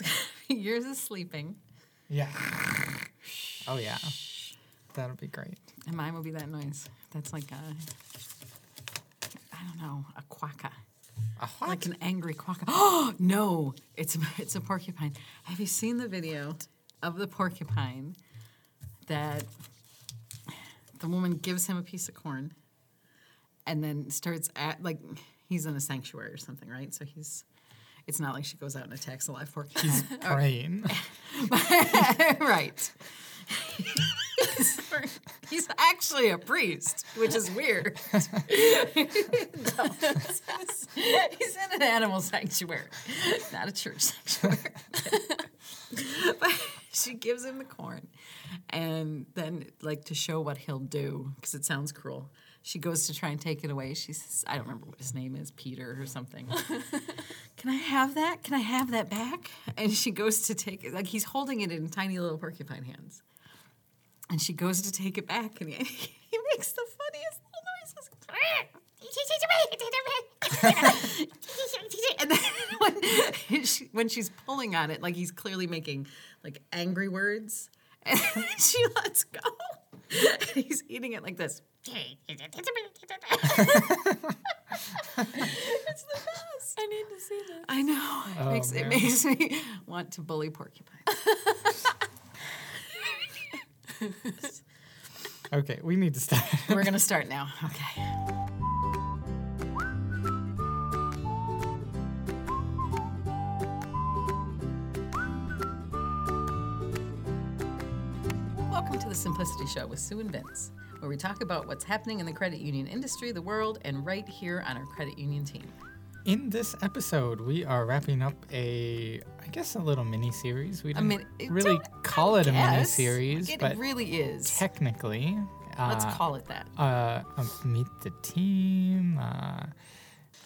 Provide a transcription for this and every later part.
It's yours is sleeping, Yeah. Oh yeah. That'll be great. and mine will be that noise. That's like a, I don't know, a quokka. A what? Like an angry quokka. Oh no, it's it's a porcupine. Have you seen the video of the porcupine that the woman gives him a piece of corn and then starts at like he's in a sanctuary or something, right? So he's it's not like she goes out and attacks a live porcupine. Praying. right. He's actually a priest, which is weird. No. He's in an animal sanctuary, not a church sanctuary. but she gives him the corn, and then, like, to show what he'll do, because it sounds cruel, she goes to try and take it away. She says, I don't remember what his name is, Peter or something. Can I have that? Can I have that back? And she goes to take it, like, he's holding it in tiny little porcupine hands. And she goes to take it back, and he, he makes the funniest little noises. and then when, she, when she's pulling on it, like he's clearly making like angry words, and she lets go. And he's eating it like this. It's the best. I need to see this. I know. It, Oh, makes, it makes me want to bully porcupine. Okay, we need to start. We're gonna start now. Okay. Welcome to the Simplicity Show with Sue and Vince, where we talk about what's happening in the credit union industry, the world, and right here on our credit union team. In this episode, we are wrapping up a, I guess, a little mini series. We didn't min- really don't- call it a mini series, it but really is. technically, Let's uh, call it that. uh, uh, meet the team. Uh,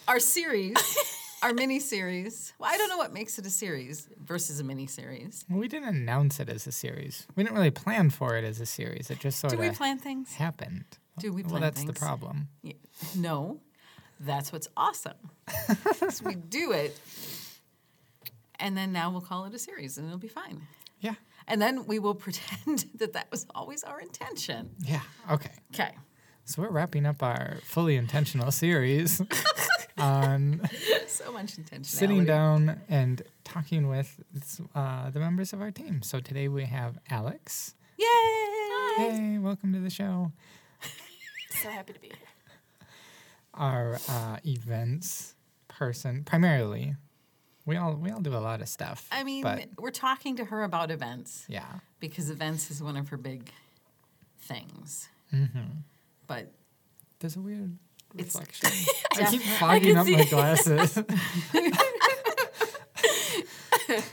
Our series, our mini series. Well, I don't know what makes it a series versus a mini series. we didn't announce it as a series. We didn't really plan for it as a series. It just sort Do of we plan things? happened. Do we plan Well, that's the problem. Yeah. No, that's what's awesome. so we do it, and then now we'll call it a series, and it'll be fine. Yeah. And then we will pretend that that was always our intention. Yeah. Okay. Okay. So we're wrapping up our fully intentional series on So much intentionality. sitting down and talking with uh, the members of our team. So today we have Alex. Yay! Hey, welcome to the show. So happy to be here. Our uh, events person, primarily. We all we all do a lot of stuff. I mean, we're talking to her about events yeah, because events is one of her big things. Mm-hmm. But there's a weird reflection. I Yeah. keep fogging up my glasses.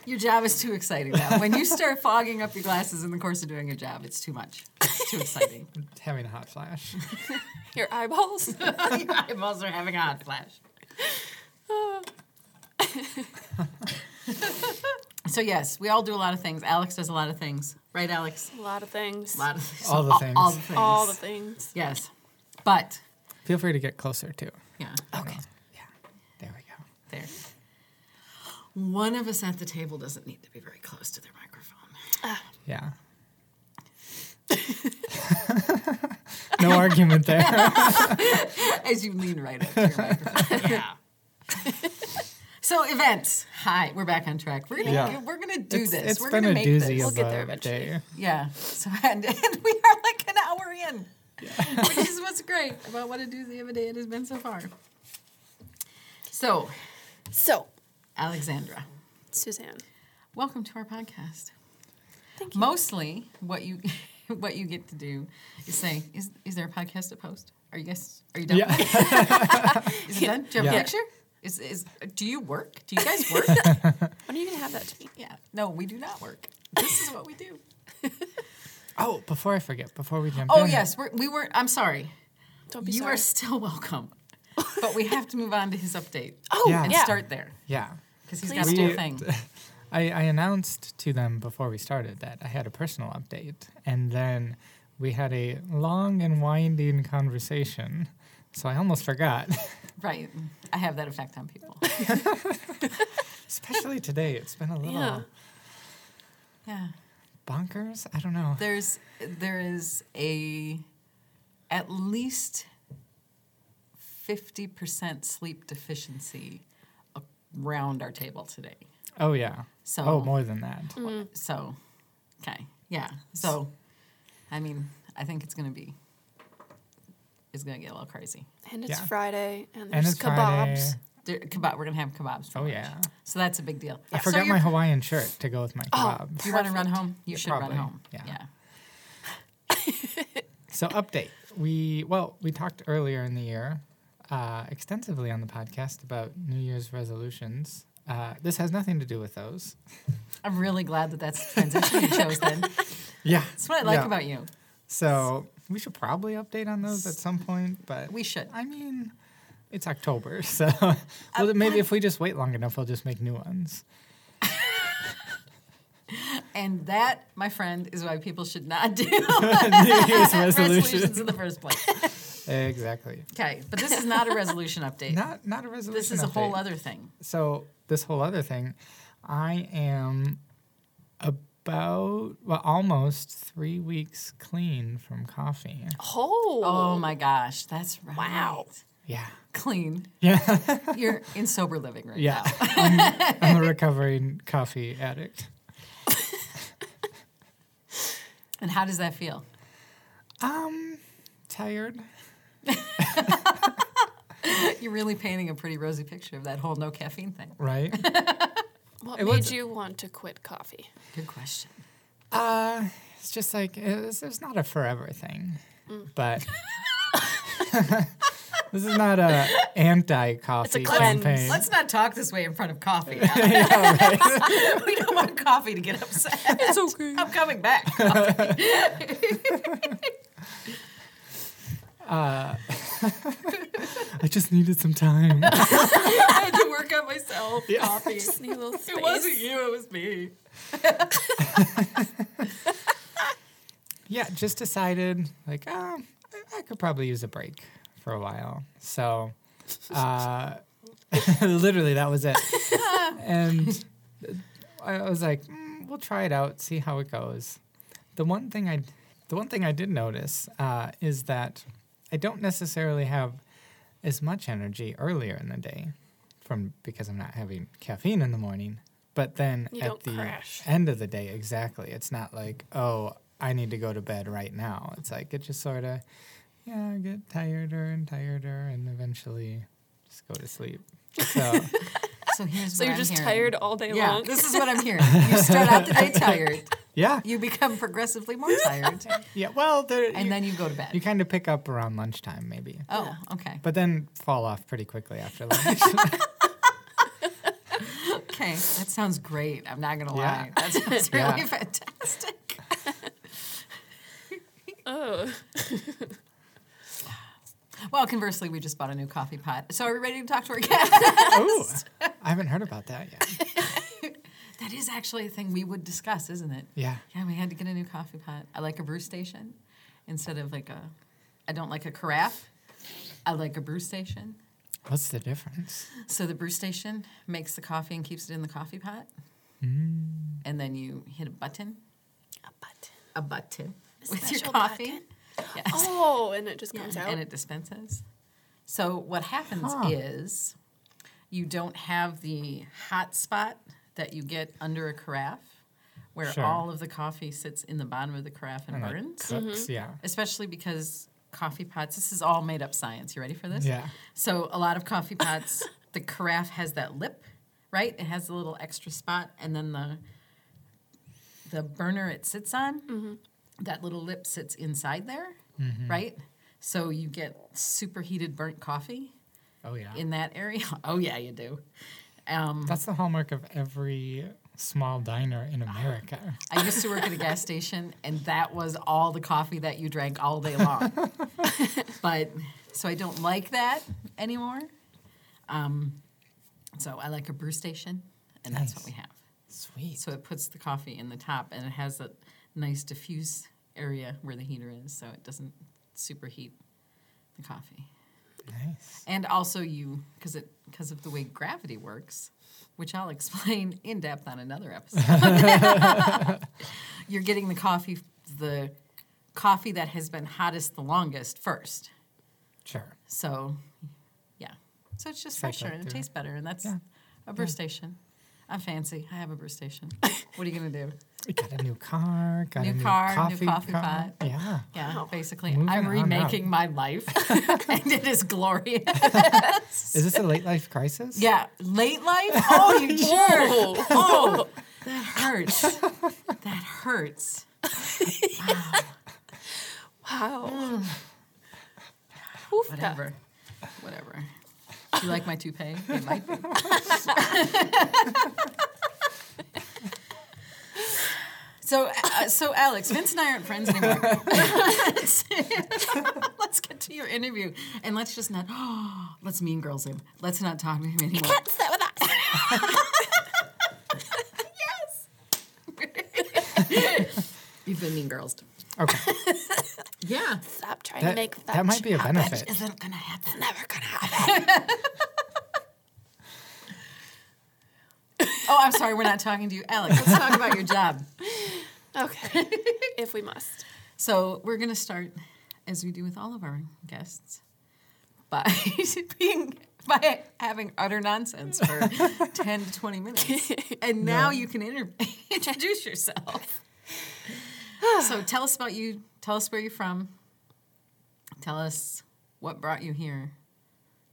your job is too exciting now. When you start fogging up your glasses in the course of doing your job, it's too much. It's too exciting. having a hot flash. Your eyeballs. Your eyeballs are having a hot flash. so yes, we all do a lot of things. Alex does a lot of things, right, Alex? a lot of things. A lot of things. All the All, things. all the things. All the things. Yes, but Feel free to get closer too. yeah. Okay. Yeah. There we go. There. One of us at the table doesn't need to be very close to their microphone. Ah. Yeah. no argument there. As you lean right up to your microphone. yeah. So events. Hi, we're back on track. We're gonna Yeah. we're gonna do It's- this. it's we're been gonna a make doozy this. We'll of get there a eventually. day. Yeah. So and, and we are like an hour in, which is what's great about what a doozy of a day it has been so far. So, So, Alexandra, Suzanne. welcome to our podcast. Thank you. Mostly, what you what you get to do is say, "Is is there a podcast to post? Are you guys are you done? Yeah. Is it done? Do you have a picture? Is is do you work? Do you guys work? When are you going to have that to me? yeah. No, we do not work. This is what we do. Oh, before I forget, before we jump Oh in. yes, we're, we were. I'm sorry. Don't be You sorry. are still welcome, but we have to move on to his update oh, Yeah. and yeah. start there Yeah. because he's Please got a do. whole thing. I, I announced to them before we started that I had a personal update, and then we had a long and winding conversation. So I almost forgot. Right. I have that effect on people. Especially today, it's been a little Yeah. Yeah. Bonkers. I don't know. There's there is a at least fifty percent sleep deficiency around our table today. Oh yeah. So oh, more than that. Mm-hmm. so okay. Yeah. So I mean, I think it's gonna be it's gonna get a little crazy. And it's Yeah. Friday, and And there's it's kebabs. Friday. There, kebab, we're gonna have kebabs. For Oh lunch. yeah. So that's a big deal. I Yeah. So forgot you're- my Hawaiian shirt to go with my Oh, kebab. Do you want to run home? You Yeah, should probably. run home. Yeah. yeah. So update. We well, we talked earlier in the year uh, extensively on the podcast about New Year's resolutions. Uh, this has nothing to do with those. I'm really glad that that's the transition you chose. Then Yeah. that's what I like Yeah. about you. So we should probably update on those at some point, but We should. I mean, it's October, so uh, well, maybe if we just wait long enough, we'll just make new ones. And that, my friend, is why people should not do New Year's resolutions resolutions. in the first place. Exactly. Okay, but this is not a resolution update. Not not a resolution. this is a whole other thing. so this whole other thing, I am about well almost three weeks clean from coffee. Oh. Oh my gosh, that's right. Wow. Yeah, Clean. yeah, You're in sober living right yeah. now. I'm, I'm a recovering coffee addict. And how does that feel? Um, tired. You're really painting a pretty rosy picture of that whole no caffeine thing. Right. What It made was- you want to quit coffee? Good question. Uh, it's just like it's, it's not a forever thing, but this is not a anti-coffee cleanse. campaign. Let's not talk this way in front of coffee. Yeah, right. we don't want coffee to get upset. It's okay. I'm coming back. Uh, I just needed some time. I had to work on myself. Coffee. Just need a little space. It wasn't you, it was me. yeah, just decided like, oh, I, I could probably use a break for a while. So, uh, literally, that was it. and I was like, mm, we'll try it out, see how it goes. The one thing I, the one thing I did notice uh, is that I don't necessarily have as much energy earlier in the day, from because I'm not having caffeine in the morning. But then You at the crash. end of the day, exactly, it's not like oh, I need to go to bed right now. It's like it just sort of, yeah, I get tireder and tireder, and eventually just go to sleep. So So here's So you're I'm just hearing. tired all day Yeah, long. this is what I'm hearing. You start out the day tired, yeah, you become progressively more tired, yeah. Well, there, and you, then you go to bed. you kind of pick up around lunchtime, maybe, oh, okay. but then fall off pretty quickly after lunch. Okay, that sounds great. I'm not gonna Yeah. lie. That sounds really Yeah. fantastic. oh. Well, conversely, we just bought a new coffee pot. So are we ready to talk to our guest? oh, I haven't heard about that yet. that is actually a thing we would discuss, isn't it? Yeah. Yeah, we had to get a new coffee pot. I like a brew station instead of like a. I don't like a carafe. I like a brew station. What's the difference? So the brew station makes the coffee and keeps it in the coffee pot, Mm. and then you hit a button, A button. a button A with your coffee. button? Yes. Oh, and it just Yeah, comes out. and it dispenses. So what happens Huh. is you don't have the hot spot that you get under a carafe, where Sure. all of the coffee sits in the bottom of the carafe and, And like burns. cooks, mm-hmm. yeah. Especially because coffee pots. This is all made up science. You ready for this? Yeah. So a lot of coffee pots, the carafe has that lip, right? It has a little extra spot, and then the the burner it sits on, mm-hmm. That little lip sits inside there, Mm-hmm. right? So you get superheated burnt coffee Oh yeah. in that area. Oh yeah, you do. Um, That's the hallmark of every small diner in America. I used to work at a gas station, and that was all the coffee that you drank all day long. but so I don't like that anymore. Um, so I like a brew station, and that's what we have. Sweet. So it puts the coffee in the top, and it has a nice diffuse area where the heater is, so it doesn't superheat the coffee. Nice. And also you, because it because of the way gravity works, which I'll explain in depth on another episode. You're getting the coffee, the coffee that has been hottest the longest first. Sure. So, yeah. So it's just fresher and it tastes better, and that's Yeah. a brew station. I'm fancy. I have a brew station. what are you gonna do? We got a new car. Got New a new car, new coffee, coffee car. pot. Yeah. Yeah, Wow. basically, Moving I'm remaking my life, and it is glorious. Is this a late life crisis? Yeah, late life. Oh, you oh, jerk! Oh, that hurts. That hurts. Wow. Oof, Whatever. Whatever. Do you like my toupee? It might be. So, uh, so Alex, Vince and I aren't friends anymore. let's get to your interview, and let's just not. let's mean girls him. Let's not talk to him anymore. Can't sit with us. Yes. You've been mean girls. Okay. Yeah. Stop trying That, to make fetch. that might be a benefit. Isn't gonna happen. Never gonna happen. Oh, I'm sorry. We're not talking to you, Alex. Let's talk about your job. okay. if we must. So we're gonna start, as we do with all of our guests, by being by having utter nonsense for ten to twenty minutes, and now you can inter- introduce yourself. so tell us about you. Tell us where you're from. Tell us what brought you here.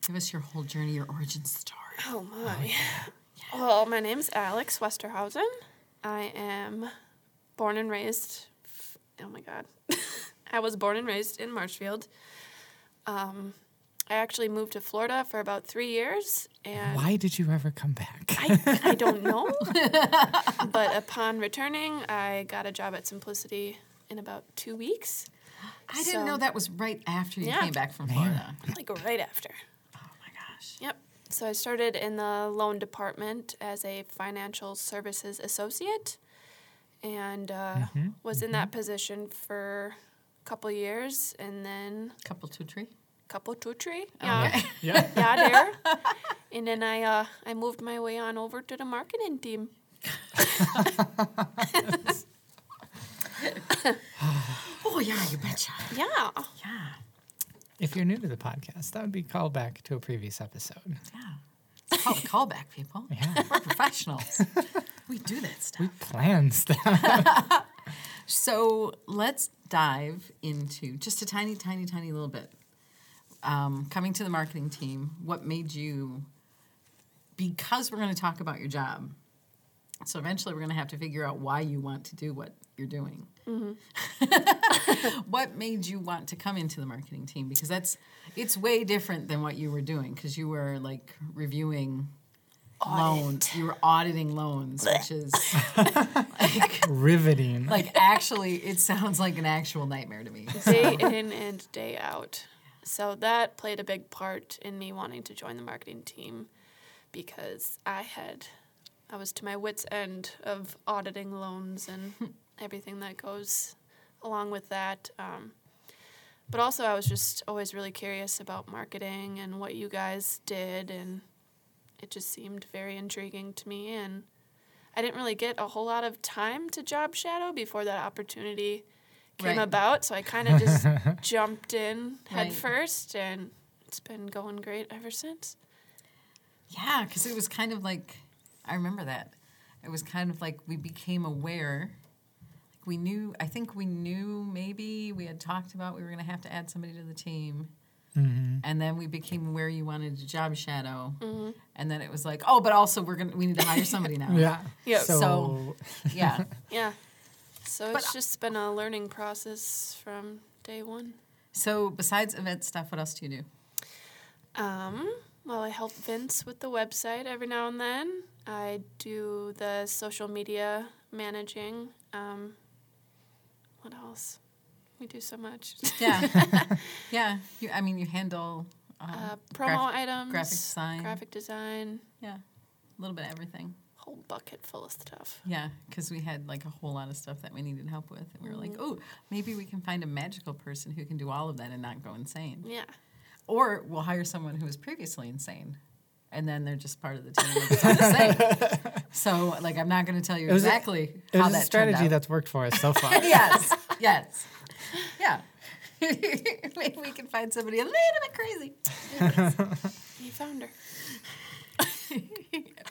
Give us your whole journey, your origin story. Oh my. Well, my name's Alex Westerhausen. I am born and raised. Oh my God. I was born and raised in Marshfield. Um, I actually moved to Florida for about three years, and Why did you ever come back? I, I don't know. but upon returning, I got a job at Simplicity in about two weeks, I didn't So- know that was right after you Yeah. came back from Florida. like right after. Oh my gosh. Yep. So I started in the loan department as a financial services associate and uh, was in that position for a couple years and then Couple two tree. couple two tree. Oh, Yeah. Okay. yeah. yeah, there. And then I uh, I moved my way on over to the marketing team. Oh yeah, you betcha. Yeah. Yeah, If you're new to the podcast, that would be called back to a previous episode. yeah. It's called a callback, people. Yeah. We're professionals. we do that stuff. We plan stuff. So let's dive into just a tiny, tiny, tiny little bit. Um, coming to the marketing team, what made you? Because we're going to talk about your job. So eventually, we're going to have to figure out why you want to do what you're doing. Mm-hmm. what made you want to come into the marketing team? Because that's it's way different than what you were doing. Because you were like reviewing loans, you were auditing loans, which is like Riveting. like actually it sounds like an actual nightmare to me Day in and day out. So that played a big part in me wanting to join the marketing team because I had I was to my wits end of auditing loans and everything that goes along with that. Um, but also, I was just always really curious about marketing and what you guys did, and it just seemed very intriguing to me. And I didn't really get a whole lot of time to job shadow before that opportunity came Right. about. So I kind of just jumped in head Right. first, and it's been going great ever since. yeah because it was kind of like i remember that it was kind of like we became aware we knew i think we knew maybe we had talked about we were going to have to add somebody to the team Mm-hmm. and then we became aware you wanted to job shadow and then it was like oh but also we're gonna we need to hire somebody now yeah. Yep. So, So- yeah Yeah. So But- it's just been a learning process from day one. so besides event stuff what else do you do Um, well, I help Vince with the website every now and then. I do the social media managing. Um, what else? We do so much. yeah yeah you, i mean you handle uh, Uh, promo graph- items, graphic design. graphic design, yeah a little bit of everything whole bucket full of stuff. Yeah, because we had like a whole lot of stuff that we needed help with. And we were like, oh, maybe we can find a magical person who can do all of that and not go insane. Yeah. or we'll hire someone who was previously insane, and then they're just part of the team. It's all the same. So, like, I'm not going to tell you was a- exactly It how was that a strategy out. that's worked for us so far. yes, yes, yeah. Maybe we can find somebody a little bit crazy. You found her.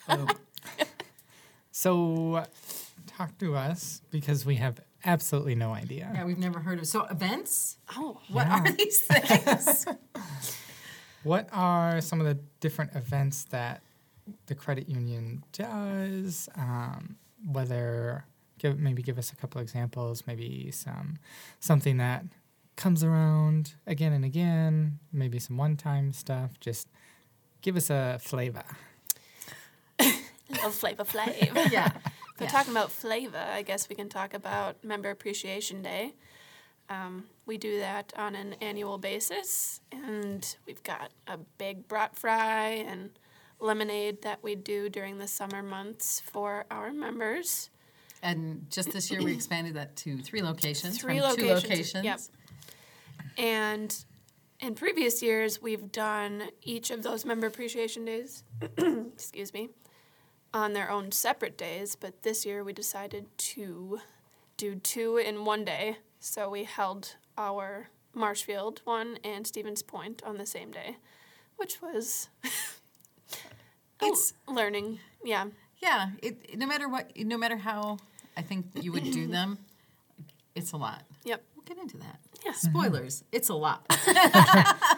Um, so, talk to us because we have absolutely no idea. Yeah, we've never heard of so events. Oh, What Yeah. are these things? What are some of the different events that the credit union does? Um, whether give maybe give us a couple examples, maybe some something that comes around again and again, maybe some one-time stuff. Just give us a flavor. little flavor flavor. yeah, If we're Yeah. talking about flavor, I guess we can talk about Member Appreciation Day. Um, we do that on an annual basis, and we've got a big brat fry and lemonade that we do during the summer months for our members. and just this year we expanded that to three locations. Three from two locations, locations. yep. And in previous years, we've done each of those member appreciation days, excuse me, on their own separate days. But this year, we decided to do two in one day. So we held our Marshfield one and Stevens Point on the same day, which was It's- learning. Yeah, Yeah, it, no matter what, no matter how I think you would do them, it's a lot. yep. We'll get into that. Yeah. Spoilers, it's a lot.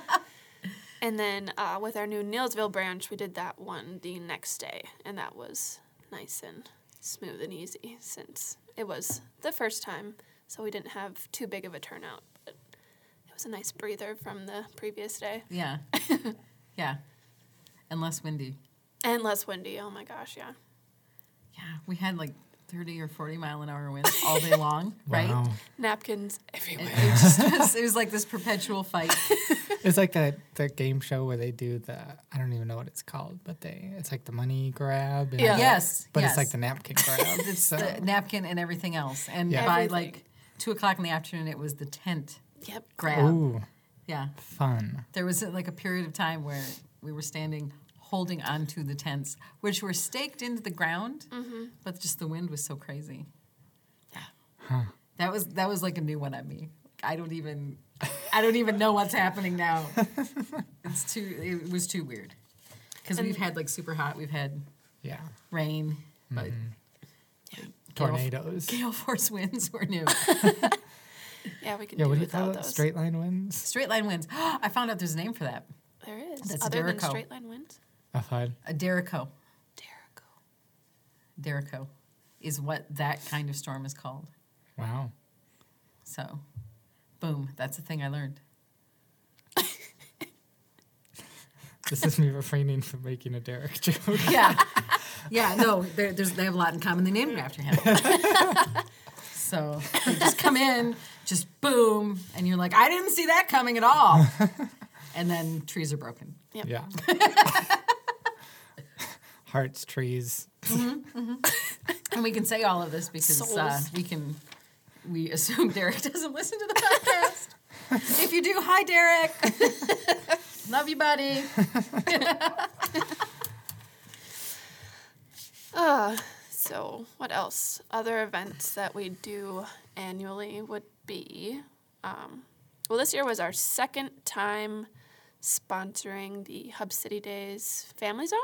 And then uh, with our new Neillsville branch, we did that one the next day, and that was nice and smooth and easy since it was the first time, so we didn't have too big of a turnout. But it was a nice breather from the previous day Yeah, yeah, and less windy. and less windy. Oh my gosh, yeah. Yeah, we had like 30 or 40 mile an hour winds all day long, right? Wow. Napkins It, everywhere. it just was, it was like this perpetual fight. It's like that that game show where they do the I don't even know what it's called, but they it's like the money grab. And Yeah. Yes, But yes. it's like the napkin grab. It's so, the napkin and everything else. And Yeah. by Everything. like two o'clock in the afternoon, it was the tent Yep. grab. ooh, Yeah, fun. there was uh, like a period of time where we were standing holding onto the tents, which were staked into the ground, but just the wind was so crazy. Yeah, that was that was like a new one on me. I don't even I don't even know what's happening now. It's too it was too weird because we've had like super hot, we've had Yeah. rain, but Tornadoes. gale force winds were new. Yeah, we can Yeah, do what do you call it? those. Straight line winds? Straight line winds. I found out there's a name for that. There is. That's Other than derecho. straight line winds. I've had. A derecho. derecho. Derecho is what that kind of storm is called. Wow. So, boom, that's the thing I learned. This is me refraining from making a Derek joke. Yeah, yeah. No, there's they have a lot in common. They named it after him. so they just come in, just boom, and you're like, I didn't see that coming at all. And then trees are broken. Yep. Yeah. Hearts, trees. And we can say all of this because uh, we can. We assume Derek doesn't listen to the podcast. if you do, hi Derek. Love you, buddy. Uh, so what else? Other events that we do annually would be, um, well, this year was our second time sponsoring the Hub City Days Family Zone.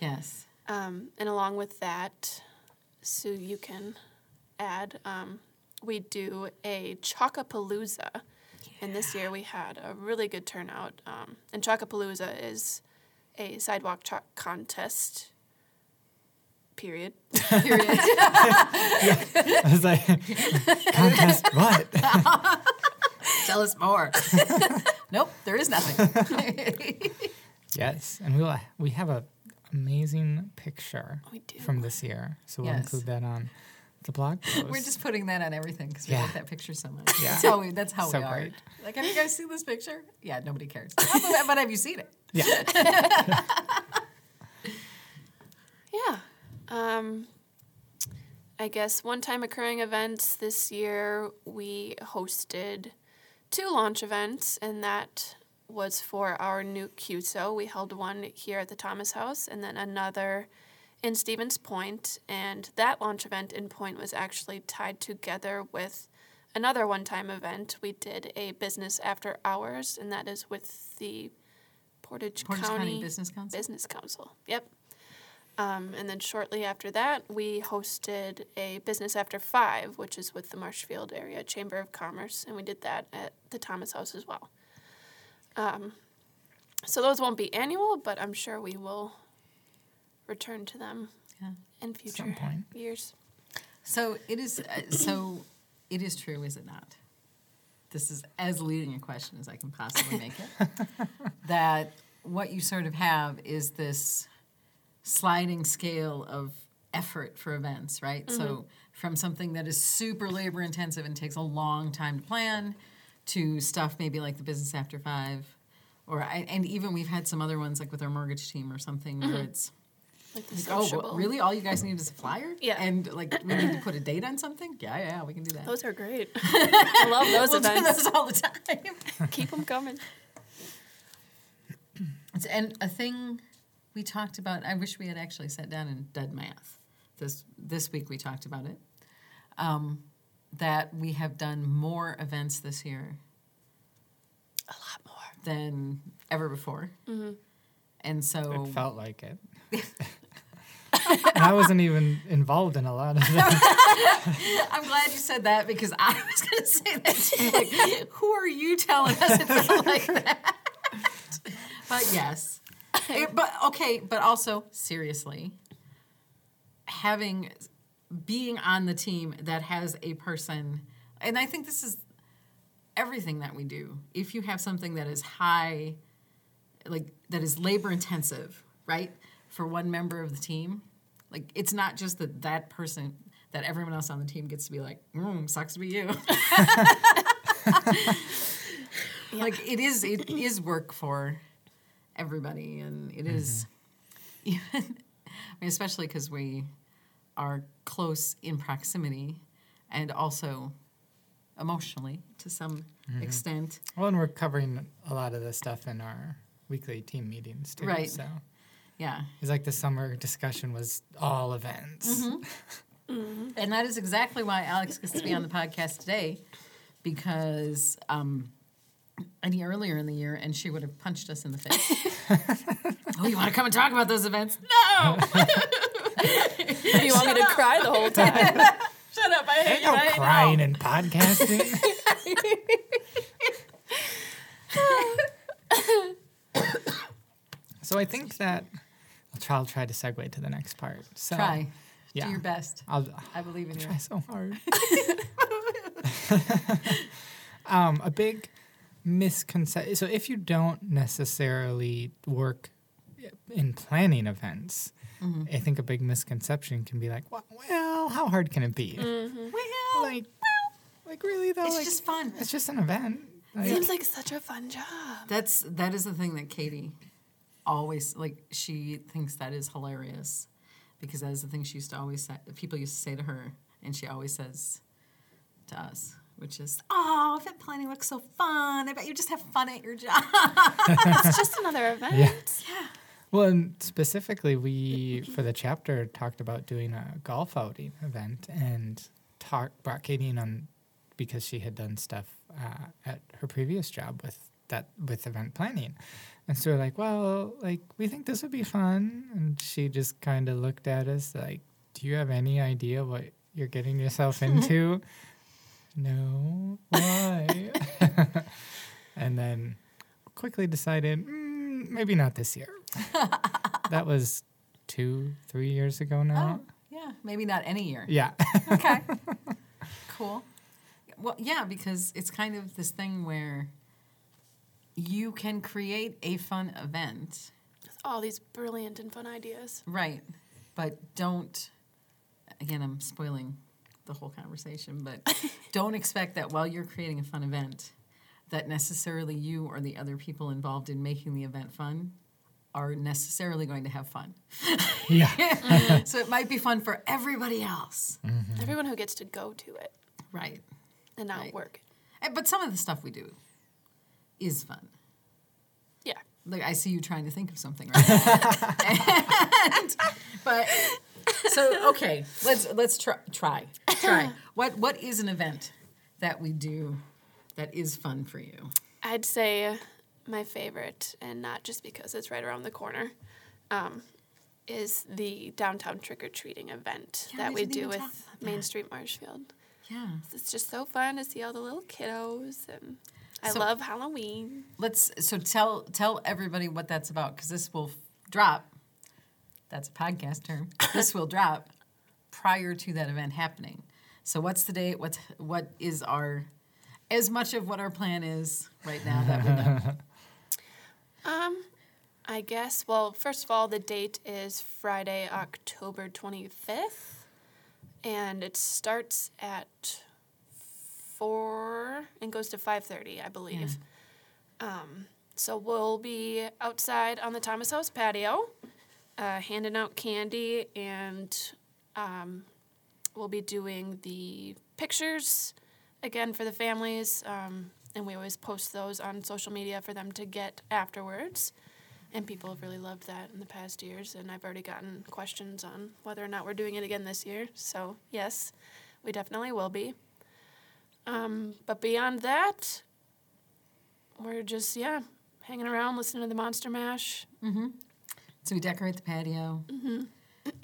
Yes. Um, and along with that, so you can add, um, we do a Chalkapalooza. And this year we had a really good turnout. Um, and Chalkapalooza is a sidewalk chalk contest. Period. Period. yeah. I was like, contest what? Tell us more. nope, there is nothing. yes, and we'll we have a amazing picture We do. from this year, so we'll Yes. include that on the blog post. We're just putting that on everything because we Yeah. like that picture so much. Yeah. That's how we. That's how So we are. great. Like, have you guys seen this picture? Yeah, nobody cares. but, have you seen it? Yeah. Um, I guess one time occurring events this year, we hosted two launch events, and that was for our new QSO. We held one here at the Thomas House and then another in Stevens And that launch event in Point was actually tied together with another one time event. We did a business after hours, and that is with the Portage, Portage County, County Business Council? Business Council. Yep. Um, and then shortly after that, we hosted a Business After Five, which is with the Marshfield Area Chamber of Commerce, and we did that at the Thomas House as well. Um, so those won't be annual, but I'm sure we will return to them Yeah. in future point. years. So it is. Uh, so it is true, is it not? This is as leading a question as I can possibly make it. that what you sort of have is this sliding scale of effort for events, right? So mm-hmm. from something that is super labor intensive and takes a long time to plan, to stuff maybe like the business after five, or I, and even we've had some other ones like with our mortgage team or something where mm-hmm. it's Like like, oh, really? All you guys need is a flyer? Yeah. And like, we need to put a date on something? Yeah, yeah, we can do that. Those are great. I love those we'll events. those all the time. Keep them coming. And a thing we talked about, I wish we had actually sat down and done math. This, this week we talked about it. Um, that we have done more events this year A lot more. than ever before. And so, It felt like it. I wasn't even involved in a lot of that. I'm glad you said that because I was going to say that too. Like, who are you telling us it felt like that? but yes. It- but okay, but also seriously, having being on the team that has a person, and I think this is everything that we do. If you have something that is high, like that is labor intensive, right, for one member of the team, like it's not just that that person that everyone else on the team gets to be like, mm, sucks to be you. Like it is, it is work for everybody, and it mm-hmm. is even, I mean, especially because we are close in proximity, and also emotionally to some mm-hmm. extent. well, and we're covering a lot of this stuff in our weekly team meetings too. Right. So Yeah, it's like the summer discussion was all events. Mm-hmm. and that is exactly why Alex gets to be on the podcast today, because um, any earlier in the year, and she would have punched us in the face. oh, you want to come and talk about those events? No, You want me to cry the whole time? shut up! I hate Ain't you. no I know. crying and podcasting. so I think that I'll try, I'll try to segue to the next part. So Try. Yeah. Do your best. I'll, I believe in you. try so hard. um, a big misconception. So if you don't necessarily work in planning events, Mm-hmm. I think a big misconception can be like, well, well how hard can it be? Well, Like, like really though? it's like, just fun. It's just an event. Like, Seems like such a fun job. That's that is the thing that Katie always like. She thinks that is hilarious because that is the thing she used to always say. People used to say to her, and she always says to us, which is, "Oh, event planning looks so fun. I bet you just have fun at your job." It's just another event. Yeah. Well, and specifically, we for the chapter talked about doing a golf outing event and talk, brought Katie in on because she had done stuff uh, at her previous job with that with event planning, and so we're like, well, like we think this would be fun, and she just kind of looked at us like, do you have any idea what you're getting yourself into? No, why? and then quickly decided mm, maybe not this year. that was two, three years ago now. oh, yeah, maybe not any year. Yeah. Okay. cool. Well, yeah, because it's kind of this thing where you can create a fun event, With all these brilliant and fun ideas. right? But don't, again, I'm spoiling the whole conversation, but don't expect that while you're creating a fun event, that necessarily you or the other people involved in making the event fun are necessarily going to have fun. yeah. so it might be fun for everybody else. Everyone who gets to go to it Right. and not Right. work. Eh, But some of the stuff we do is fun. Yeah. Like I see you trying to think of something right now. And- but so okay, let's let's try try try. What what is an event that we do that is fun for you? I'd say my favorite, and not just because it's right around the corner, um, is the downtown trick or treating event Yeah, that we do with Main that. Street Marshfield. Yeah. It's just so fun to see all the little kiddos, and I So- love Halloween. Let's so tell tell everybody what that's about because this will f- drop. That's a podcast term. This will drop prior to that event happening. So what's the date? What's what is our as much of what our plan is right now that we know. Um, I guess. Well, first of all, the date is Friday, October twenty fifth, and it starts at four and goes to five thirty, I believe. Yeah. Um, so we'll be outside on the Thomas House patio, uh, handing out candy, and um, we'll be doing the pictures again for the families. Um, and we always post those on social media for them to get afterwards. And people have really loved that in the past years. And I've already gotten questions on whether or not we're doing it again this year. So, yes, we definitely will be. Um, but beyond that, we're just, yeah, hanging around, listening to the Monster Mash. So we decorate the patio.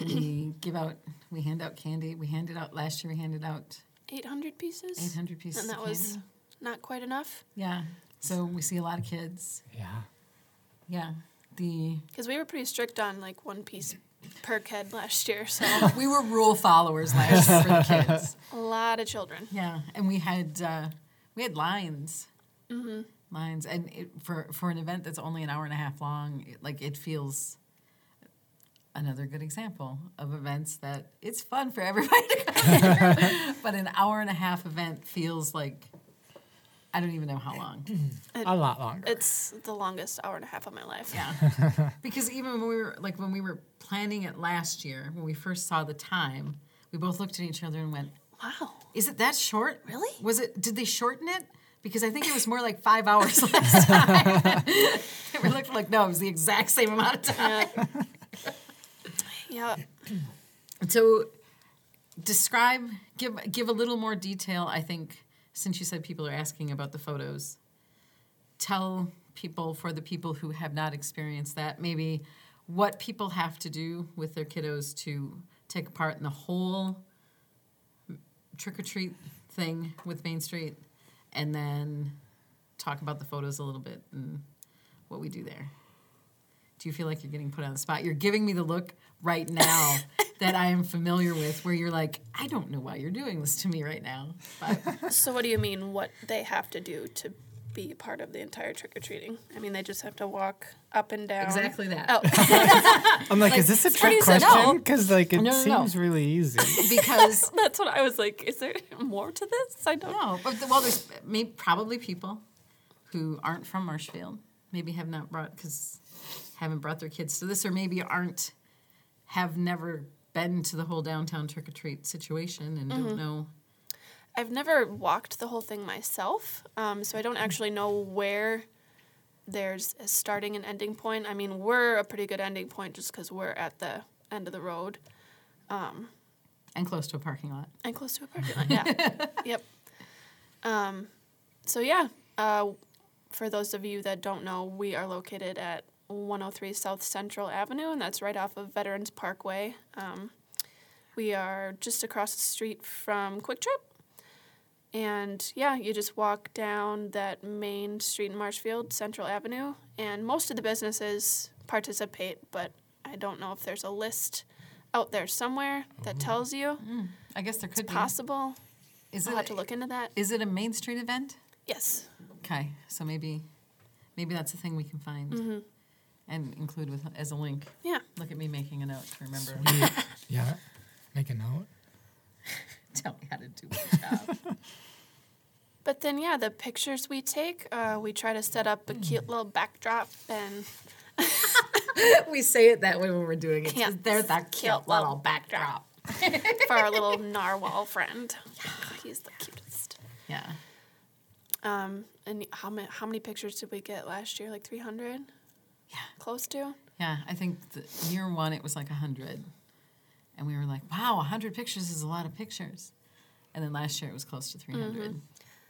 We give out. We hand out candy. We handed out last year. We handed out 800 pieces. 800 pieces And that of was not quite enough. Yeah. So we see a lot of kids. Yeah. Yeah. The Because we were pretty strict on like one piece per kid last year. So we were rule followers last year for the kids. a lot of children. Yeah, and we had uh, we had lines, lines, and it, for for an event that's only an hour and a half long, it, like it feels. Another good example of events that it's fun for everybody to come here, but an hour and a half event feels like I don't even know how long. A lot longer. It's the longest hour and a half of my life. Yeah, because even when we were like when we were planning it last year, when we first saw the time, we both looked at each other and went, Wow. Is it that short? Really? Was it? Did they shorten it? Because I think it was more like five hours last time. we looked like no, it was the exact same amount of time. Yeah. So, describe, give give a little more detail. I think since you said people are asking about the photos, tell people for the people who have not experienced that maybe what people have to do with their kiddos to take part in the whole trick or treat thing with Main Street, and then talk about the photos a little bit and what we do there. Do you feel like you're getting put on the spot? You're giving me the look right now that I am familiar with, where you're like, I don't know why you're doing this to me right now. But So what do you mean what they have to do to be part of the entire trick or treating? I mean they just have to walk up and down. exactly that. Oh, I'm like, is this a trick you say? question? No. Because like it No, no, no. seems really easy. Because that's what I was like. Is there more to this? I don't. know. but the, well, there's maybe probably people who aren't from Marshfield, maybe have not brought because haven't brought their kids to this, or maybe aren't have never been to the whole downtown trick or treat situation and don't know. I've never walked the whole thing myself, um, so I don't actually know where there's a starting and ending point. I mean, we're a pretty good ending point just because we're at the end of the road And close to a parking lot. and close to a parking lot. Yeah. yep. Um, so yeah, uh, for those of you that don't know, we are located at 103 South Central Avenue, and that's right off of Veterans Parkway. Um, we are just across the street from Kwik Trip. And yeah, you just walk down that main street in Marshfield, Central Avenue, and most of the businesses participate, but I don't know if there's a list out there somewhere that mm-hmm. tells you. Mm-hmm. I guess there could be. Possible. Is I'll it have to look into that. Is it a Main Street event? Yes. Okay, so maybe, maybe that's a thing we can find mm-hmm and include with as a link. Yeah. Look at me making a note to remember. Yeah. Make a note. Tell me how to do my job. but then, yeah, the pictures we take, uh, we try to set up a hmm. cute little backdrop and. we say it that way when we're doing it. Yeah. There's that cute, cute little, little backdrop. For our little narwhal friend. Yeah. He's the cutest. Yeah. Um, and how many, how many pictures did we get last year? Like 300? Yeah. Close to? Yeah, I think year one it was like 100. And we were like, wow, 100 pictures is a lot of pictures. And then last year it was close to 300 mm-hmm.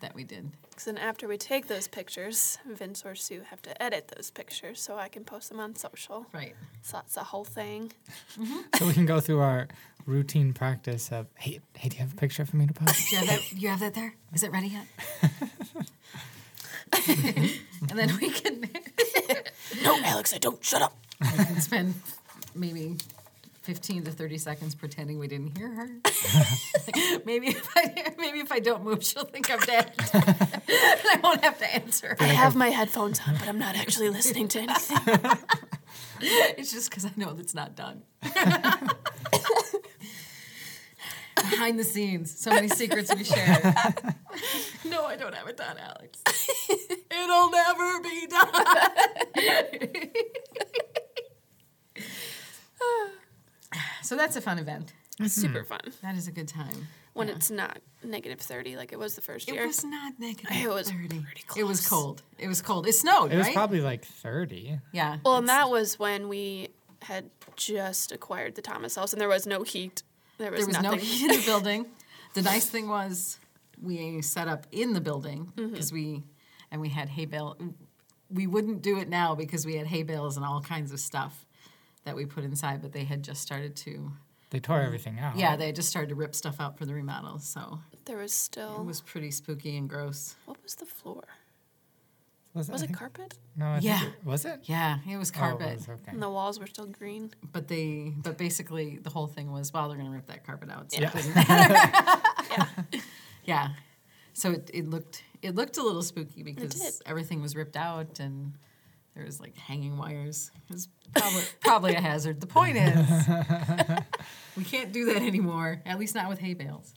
that we did. Because then after we take those pictures, Vince or Sue have to edit those pictures so I can post them on social. Right. So that's the whole thing. Mm-hmm. so we can go through our routine practice of, hey, hey, do you have a picture for me to post? do you have that, you have that there? Is it ready yet? and then we can, No, Alex, I don't. Shut up. we can spend maybe fifteen to thirty seconds pretending we didn't hear her. maybe if I maybe if I don't move, she'll think I'm dead. and I won't have to answer. I have my headphones on, but I'm not actually listening to anything. It's just because I know that's not done. Behind the scenes, so many secrets we share. No, I don't have it done, Alex. It'll never be done. so that's a fun event. It's super mm-hmm. fun That is a good time. when Yeah. it's not negative 30 like it was the first year. It was not negative. It was 30. pretty It was close. cold. It was cold. It snowed, It was right? probably like 30. yeah. well, and that was when we had just acquired the Thomas house and there was no heat. There was, there was nothing. no heat in the building. The nice thing was we set up in the building Mm-hmm. because we and we had hay bale. We wouldn't do it now because we had hay bales and all kinds of stuff that we put inside, but they had just started to. They tore everything out. Yeah, they had just started to rip stuff out for the remodel, so There was still. it was pretty spooky and gross. what was the floor? Was, Was it think- carpet? No, I Yeah. think it, was it? Yeah, it was Oh, it carpet, was, okay. And the walls were still green. but they but basically the whole thing was well they're gonna rip that carpet out. So Yeah. it doesn't matter. yeah. So it, it looked it looked a little spooky because everything was ripped out and there was like hanging wires. It was probably probably a hazard. The point is we can't do that anymore. At least not with hay bales.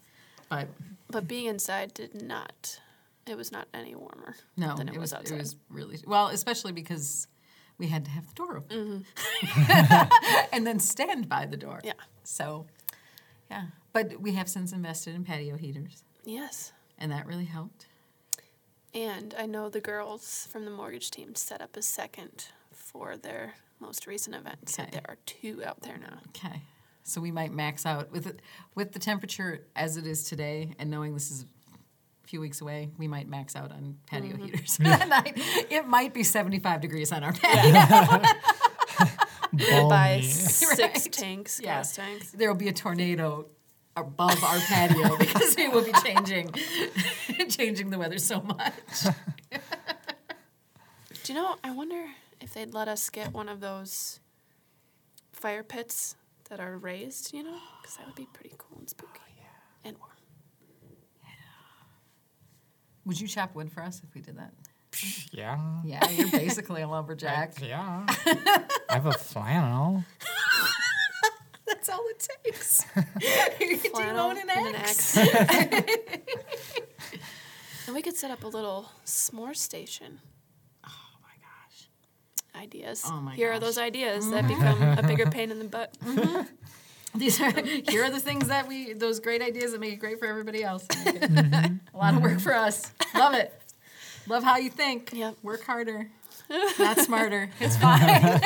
But But being inside did not. It was not any warmer no, than it, it was outside. it was really well, especially because we had to have the door open and then stand by the door. Mm-hmm. Yeah. So, yeah. But we have since invested in patio heaters, Yes. and that really helped. And I know the girls from the mortgage team set up a second for their most recent event. So there are two out there now. Okay. So we might max out with it, with the temperature as it is today, and knowing this is a few weeks away, we might max out on patio Mm-hmm. heaters for that night. It might be 75 degrees on our patio. We'll buy six Right. tanks, Yeah. gas tanks. There will be a tornado above our patio because we will be changing changing the weather so much. Do you know? I wonder if they'd let us get one of those fire pits that are raised. You know, because that would be pretty cool and spooky oh, yeah. and warm. Would you chop wood for us if we did that? Yeah. Yeah, you're basically a lumberjack. Yeah. I have a flannel. That's all it takes. Do you Flannel own an and an axe? axe. and we could set up a little s'more station. Oh my gosh. Ideas. Oh my Here are those ideas that mm-hmm. become a bigger pain in the butt. Mm-hmm. These are here are the things that we those great ideas that make it great for everybody else. It A lot of work for us. Love it. Love how you think. Yep. Work harder. Not smarter. It's fine.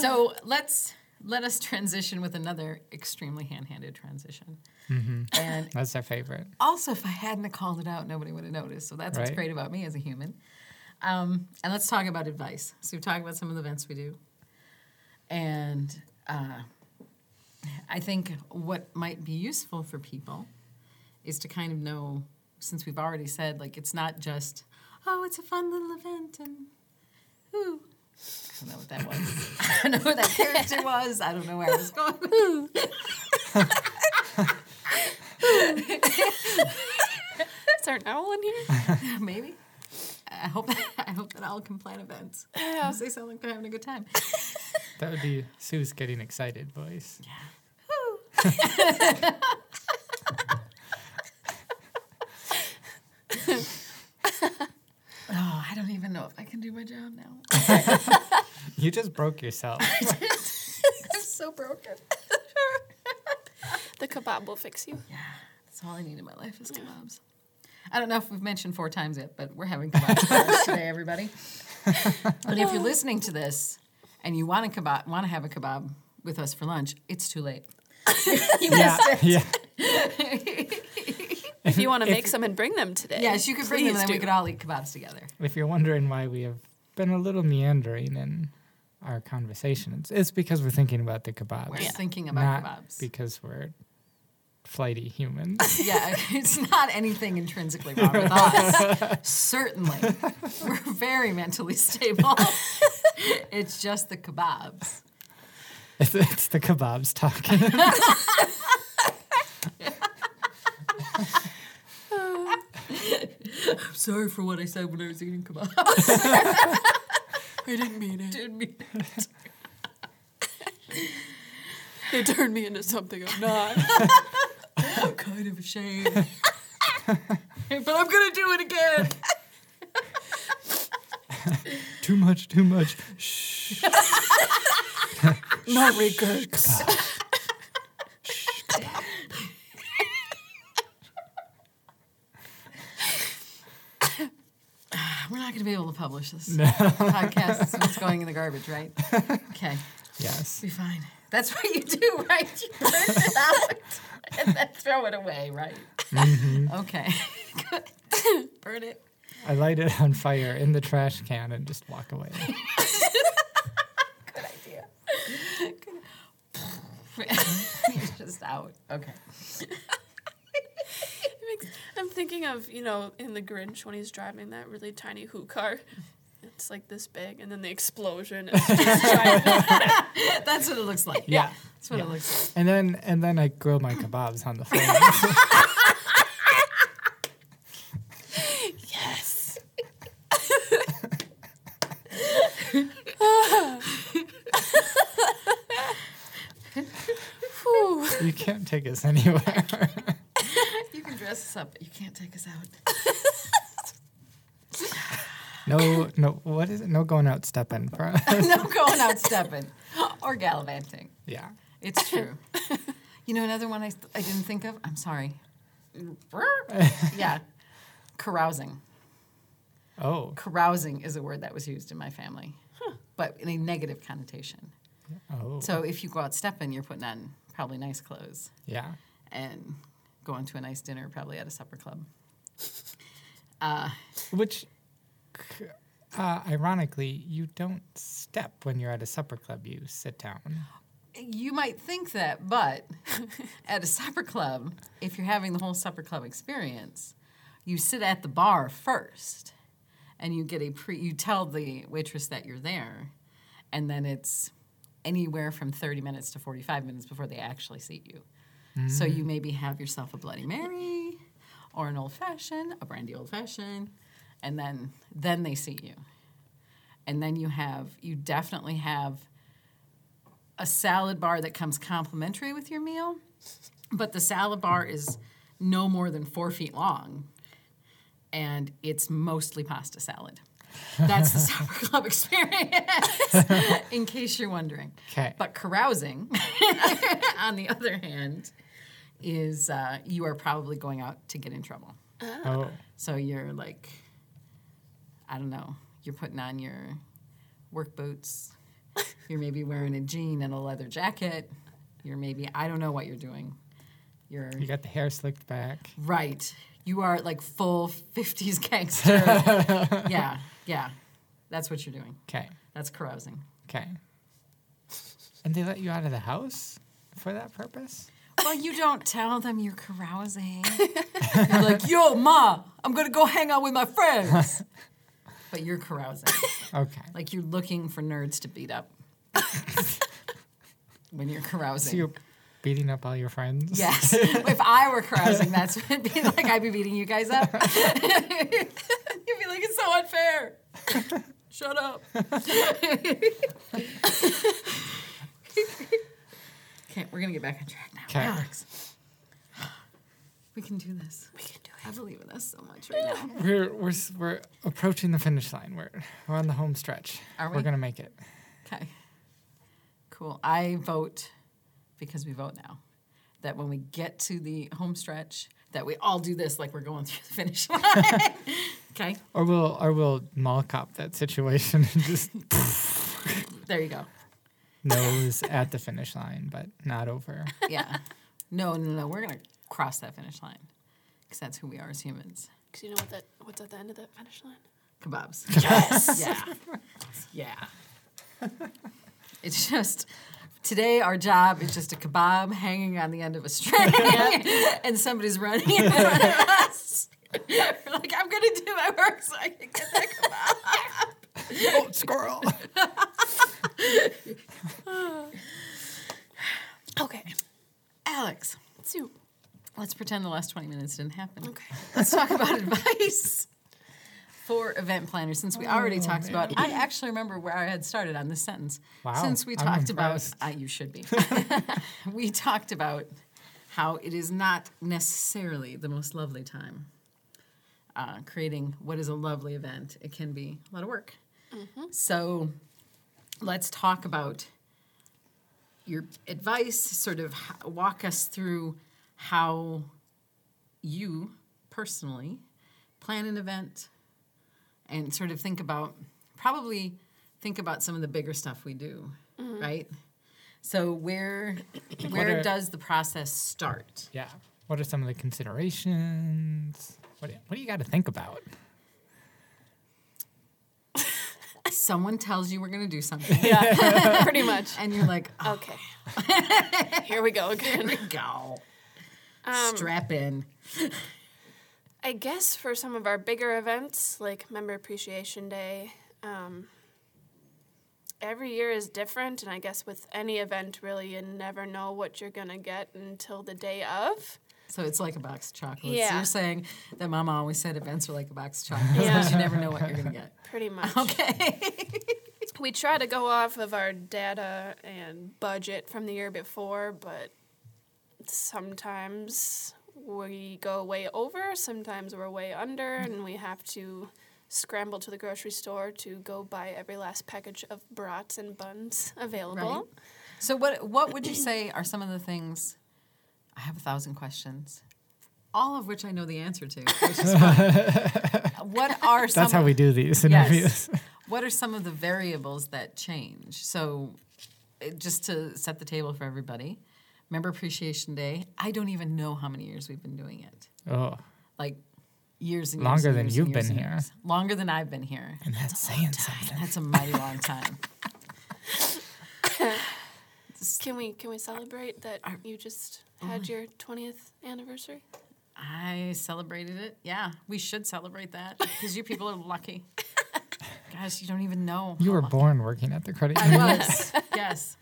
So let's let us transition with another extremely hand-handed transition. And That's our favorite. also, if I hadn't called it out, nobody would have noticed. So that's what's great about me as a human. Um, and let's talk about advice. So we've talked about some of the events we do, and uh, I think what might be useful for people is to kind of know, since we've already said, like it's not just, oh, it's a fun little event and, ooh. I don't know what that was. I don't know who that character was. I don't know where I was going. Is there an owl in here? Maybe. I hope I hope that I'll can plan events. Yeah. They sound like they're having a good time. That would be Sue's getting excited voice. Oh, I don't even know if I can do my job now. You just broke yourself. I'm so broken. The kebab will fix you. Yeah, that's all I need in my life is kebabs. I don't know if we've mentioned four times yet, but we're having kebabs today, everybody. but if you're listening to this and you want a kebab, want to have a kebab with us for lunch, it's too late. you Yeah, missed it. yeah. If you want to make some and bring them today. Yes, you could bring them, and then we do. could all eat kebabs together. If you're wondering why we have been a little meandering in our conversations, it's because we're thinking about the kebabs. We're Yeah. thinking about not kebabs. because we're flighty humans. yeah, it's not anything intrinsically wrong with us. Certainly, we're very mentally stable. it's just the kebabs. it's, it's the kebabs talking. I'm sorry for what I said when I was eating kebabs. I didn't mean it. Didn't mean it. They turned me into something I'm not. I'm kind of ashamed. but I'm gonna do it again. too much, too much. Shh. not regrets. Not gonna be able to publish this podcast. So it's going in the garbage, right? Okay, Yes. be fine. That's what you do, right? You burn it out and then throw it away, right? Mm-hmm. Okay. Good. Burn it. I light it on fire in the trash can and just walk away. Good idea. You're just out. Okay. It makes- I'm thinking of, you know, in the Grinch when he's driving that really tiny hoot car. It's like this big, and then the explosion. Is just giant. That's what it looks like. Yeah. That's what it looks like. And then and then I grill my kebabs on the flame. yes. You can't take us anywhere. Like. You can dress us up, but you can't take us out. No, no. What is it? No going out stepping. For us. no going out stepping or gallivanting. Yeah. It's true. you know, another one I, I didn't think of? I'm sorry. yeah. Carousing. Oh. Carousing is a word that was used in my family, but in a negative connotation. Oh. So if you go out stepping, you're putting on probably nice clothes Yeah. and going to a nice dinner, probably at a supper club. Which, uh, ironically, you don't step when you're at a supper club. You sit down. You might think that, but at a supper club, if you're having the whole supper club experience, you sit at the bar first and you get a pre you tell the waitress that you're there and then it's anywhere from 30 minutes to 45 minutes before they actually seat you. So you mm. maybe have yourself a bloody mary or an old fashioned, a brandy old fashioned, and then then they see you. And then you have you definitely have a salad bar that comes complimentary with your meal, but the salad bar is no more than four feet long, and it's mostly pasta salad. That's the supper club experience, in case you're wondering. 'Kay. But carousing, on the other hand, is uh, you are probably going out to get in trouble. Oh. So you're like, I don't know, you're putting on your work boots. You're maybe wearing a jean and a leather jacket. You're maybe, I don't know what you're doing. You're You got the hair slicked back. right. You are like full 50s gangster. yeah, yeah. That's what you're doing. Okay. That's carousing. Okay. And they let you out of the house for that purpose? Well, you don't tell them you're carousing. you're like, yo, Ma, I'm going to go hang out with my friends. But you're carousing. Okay. Like you're looking for nerds to beat up when you're carousing. So you're beating up all your friends? yes. if I were carousing, that's what it'd be like. I'd be beating you guys up. You'd be like, it's so unfair. Shut up. Okay, we're gonna get back on track now. 'Kay. Alex, we can do this. We can do it. I believe in us so much right now. We're, we're, we're approaching the finish line. We're, we're on the home stretch. Are we? We're going to make it. Okay. Cool. I vote because we vote now that when we get to the home stretch, that we all do this like we're going through the finish line. okay, Or we'll or we'll mall cop that situation and just there you go. Nose at the finish line, but not over. Yeah. No, no, no. We're gonna cross that finish line because that's who we are as humans. Because you know what that what's at the end of that finish line? Kebabs. Yes. yeah. Yeah. It's just today our job is just a kebab hanging on the end of a string and somebody's running in front of us. We're like, I'm gonna do my work so I can get that kebab. oh, squirrel. Okay. Alex, So, let's pretend the last 20 minutes didn't happen. okay. Let's talk about advice for event planners. Since we already talked about, I actually remember where I had started on this sentence. Wow, Since we I'm talked about, uh, you should be. we talked about how it is not necessarily the most lovely time. Uh, creating what is a lovely event, it can be a lot of work. So, let's talk about your advice. Sort of walk us through how you personally plan an event and sort of think about probably think about some of the bigger stuff we do mm-hmm. right so where where are- does the process start Yeah. What are some of the considerations? What what do you got to think about? Someone tells you we're going to do something Yeah, pretty much. and you're like oh, Okay. Here we go here again. we go Um, strap in I guess for some of our bigger events, like Member Appreciation Day, um, every year is different, and I guess with any event, really, you never know what you're gonna get until the day of. So it's like a box of chocolates Yeah. you're saying that mama always said events are like a box of chocolates Yeah. because you never know what you're going to get Pretty much. okay We try to go off of our data and budget from the year before, but sometimes we go way over, sometimes we're way under, and we have to scramble to the grocery store to go buy every last package of brats and buns available. Right. So what what would you say are some of the things? I have a thousand questions, all of which I know the answer to. Which is what are some? That's how of- we do these Yes. interviews. What are some of the variables that change? So, uh, just to set the table for everybody, Member Appreciation Day. I don't even know how many years we've been doing it. oh, Like years and Longer and than years you've years been here. Longer than I've been here. and that's saying something. That's a mighty long time. Can we can we celebrate that you just oh had your twentieth anniversary? I celebrated it. Yeah, we should celebrate that because you people are lucky. Guys, you don't even know. You were lucky born working at the credit union. I union. was. yes,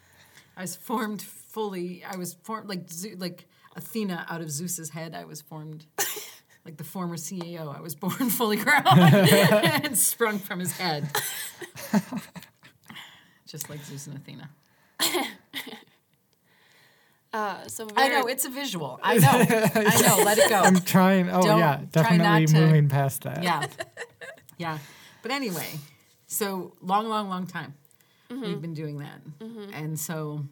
I was formed fully. I was formed like like Athena out of Zeus's head. I was formed like the former CEO. I was born fully grown and sprung from his head, just like Zeus and Athena. Uh, so I know it's a visual. I know. I know. Let it go. I'm trying. Oh Don't- yeah, try not definitely to- moving past that. yeah yeah but anyway so long long long time we've been doing that and so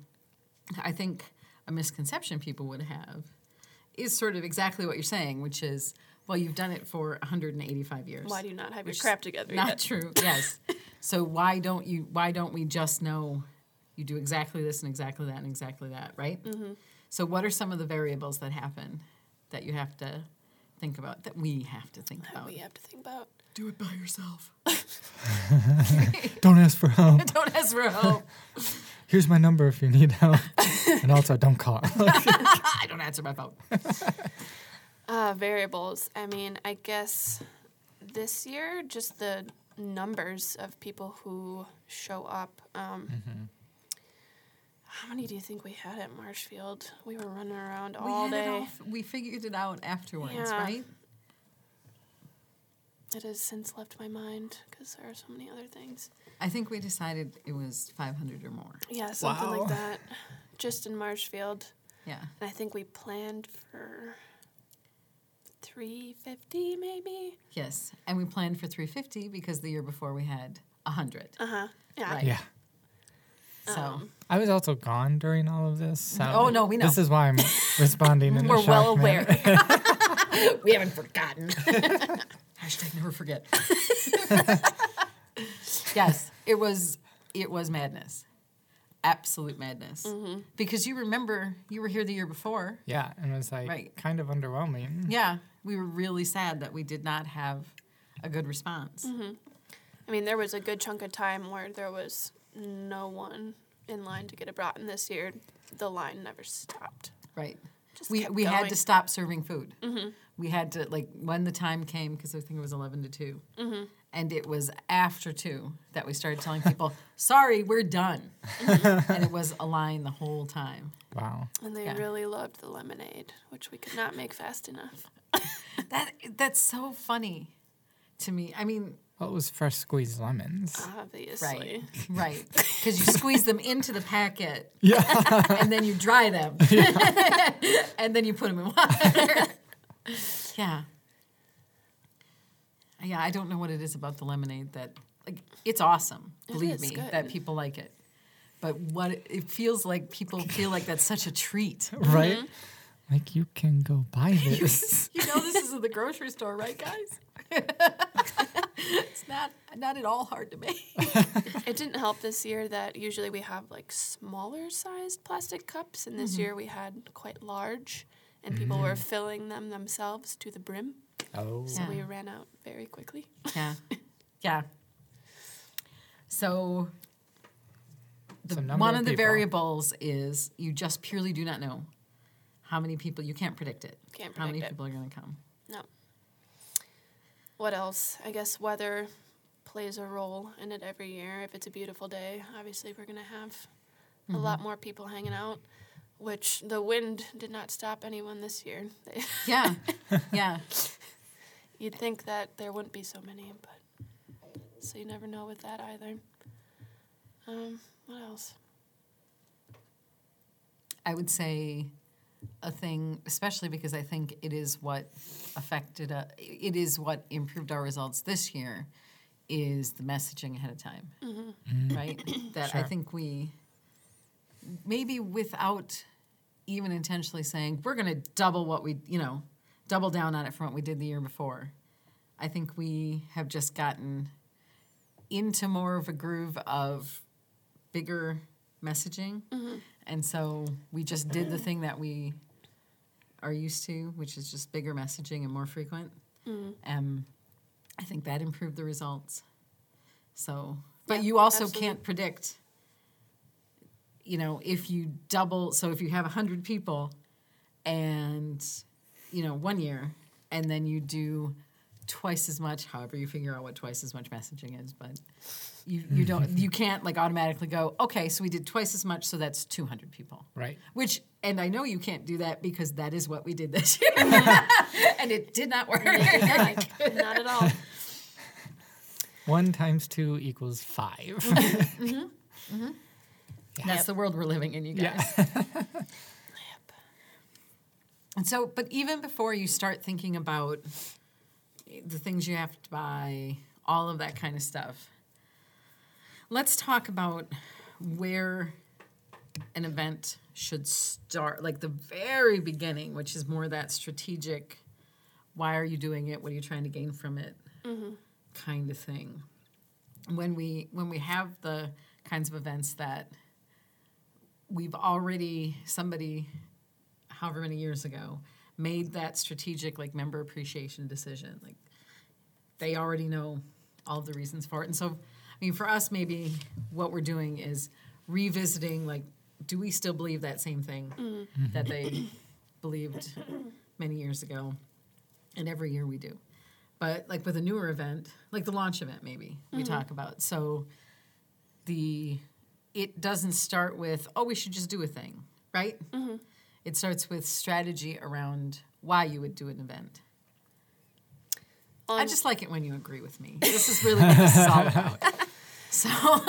i think a misconception people would have is sort of exactly what you're saying which is well you've done it for 185 years Why do you not have your Which crap together not yet? true yes so why don't you why don't we just know you do exactly this and exactly that and exactly that right so what are some of the variables that happen that you have to think about that we have to think about We have to think about. do it by yourself. Don't ask for help. Don't ask for help. Here's my number if you need help. and also, don't call. I don't answer my phone. Uh, variables. I mean, I guess this year, just the numbers of people who show up. Um, Mm-hmm. How many do you think we had at Marshfield? We were running around We all had day. all f- we figured it out afterwards, Yeah. right? It has since left my mind because there are so many other things. I think we decided it was 500 or more. Yeah, something Wow. like that. Just in Marshfield. Yeah. And I think we planned for 350 maybe. Yes. And we planned for 350 because the year before we had 100. Uh huh. Yeah. Right. yeah. So oh. I was also gone during all of this. So Oh, no, we know. This is why I'm responding in we're well aware. we haven't forgotten. Hashtag never forget. yes, it was it was madness. Absolute madness. Mm-hmm. Because you remember you were here the year before. Yeah, and it was like Right. kind of underwhelming. Yeah. We were really sad that we did not have a good response. Mm-hmm. I mean, there was a good chunk of time where there was no one in line to get a broughton this year. The line never stopped. Right. Just we kept we had to stop serving food. Mm-hmm. We had to like when the time came because I think it was eleven to 2 mm-hmm. and it was after two that we started telling people, "Sorry, we're done," mm-hmm. and it was a line the whole time. Wow. And they Yeah. really loved the lemonade, which we could not make fast enough. That that's so funny to me. I mean, Well, it was fresh squeezed lemons. Obviously. right, right, because you squeeze them into the packet Yeah. and then you dry them, and then you put them in water. yeah. Yeah, I don't know what it is about the lemonade that like it's awesome. Believe is me, good. that people like it. But what it, it feels like people feel like that's such a treat. right? Mm-hmm. Like you can go buy this. You know this is at the grocery store, right, guys? it's not not at all hard to make. It didn't help this year that usually we have like smaller sized plastic cups, and this mm-hmm. year we had quite large, and people were filling them themselves to the brim. oh. So Yeah. we ran out very quickly. Yeah. Yeah. So, the, So one of of the variables is you just purely do not know how many people, you can't predict it. Can't predict how many it. people are going to come. No. What else? I guess weather plays a role in it every year. If it's a beautiful day, obviously we're going to have a lot more people hanging out, which the wind did not stop anyone this year. Yeah. yeah. You'd think that there wouldn't be so many, but so you never know with that either. Um, what else? I would say a thing, especially because I think it is what affected, uh, it is what improved our results this year, is the messaging ahead of time, mm-hmm. right? Mm-hmm. that I think we, maybe without even intentionally saying we're going to double what we, you know, double down on it from what we did the year before. I think we have just gotten into more of a groove of bigger messaging. Mm-hmm. And so we just did the thing that we are used to, which is just bigger messaging and more frequent. Um, I think that improved the results. So, but Yeah, you also absolutely. can't predict, you know, if you double, so if you have a 100 people and, you know, one year, and then you do twice as much, however you figure out what twice as much messaging is, but you, you don't, mm-hmm. you can't like automatically go, okay, so we did twice as much, so that's 200 people. Right. Which, and I know you can't do that because that is what we did this year. and it did not work. Not at all. One times two equals 5 Mm-hmm. mm-hmm. mm-hmm. That's the world we're living in, you guys. yeah. And so, but even before you start thinking about the things you have to buy, all of that kind of stuff, let's talk about where an event should start, like the very beginning, which is more that strategic why are you doing it? What are you trying to gain from it? Mm-hmm. Kind of thing. When we when we have the kinds of events that we've already somebody however many years ago made that strategic like member appreciation decision like they already know all the reasons for it and so mean for us maybe what we're doing is revisiting like do we still believe that same thing mm-hmm. that they believed many years ago? And every year we do. But like with a newer event like the launch event maybe we mm-hmm. talk about. So the it doesn't start with oh we should just do a thing right? Mm-hmm. It starts with strategy around why you would do an event. I just like it when you agree with me. This is really what this is all about so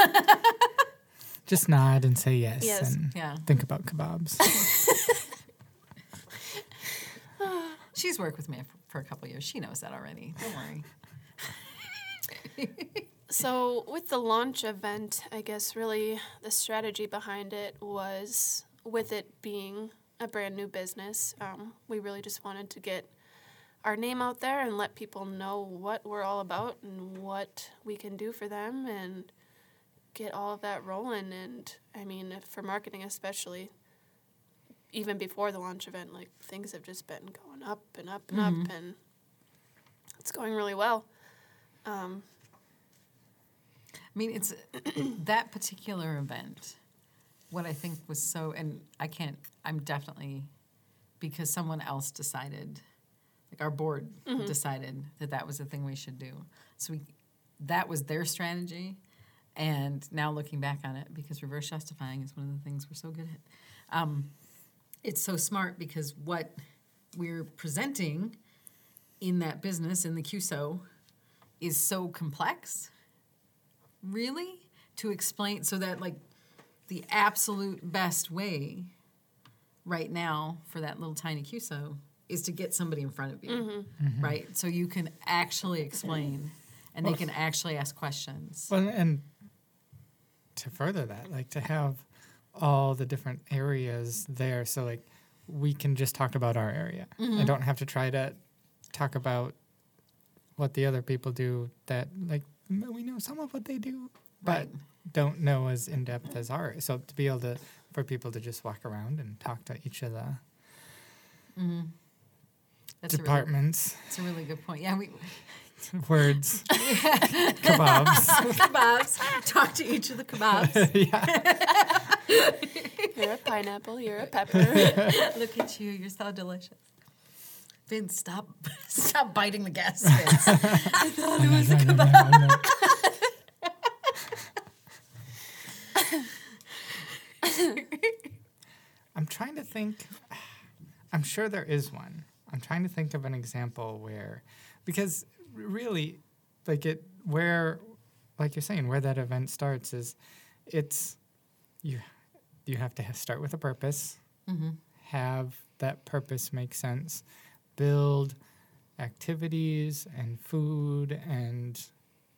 Just nod and say yes, Yes. and yeah think about kebabs. she's worked with me for, for a couple years she knows that already don't worry So, with the launch event, I guess really the strategy behind it was with it being a brand new business, um, we really just wanted to get our name out there and let people know what we're all about and what we can do for them and get all of that rolling. And I mean, for marketing especially, even before the launch event, like things have just been going up and up and up, and it's going really well. Um, I mean, it's that particular event. What I think was so, and I can't. I'm definitely because someone else decided, like our board decided that that was the thing we should do. So we, that was their strategy, and now looking back on it, because reverse justifying is one of the things we're so good at. Um, it's so smart because what we're presenting in that business in the CUSO is so complex really to explain so that like the absolute best way right now for that little tiny CUSO is to get somebody in front of you, mm-hmm. Mm-hmm. right? So you can actually explain and they can actually ask questions. Well, and to further that, like to have all the different areas there, so like we can just talk about our area mm-hmm. and don't have to try to talk about what the other people do. That like we know some of what they do, but Right. don't know as in depth as ours. So to be able to for people to just walk around and talk to each of the That's a really, departments, that's a really good point. Yeah, we words, kebabs. kebabs. Talk to each of the kebabs. You're a pineapple. You're a pepper. Look at you, you're so delicious. Vince, stop stop biting the gas, Vince. I thought it oh was a kebab. I'm trying to think. I'm sure there is one. I'm trying to think of an example where, because really, like it, where, like you're saying, where that event starts is, it's, you, you have to ha- start with a purpose, mm-hmm. have that purpose make sense, build activities and food and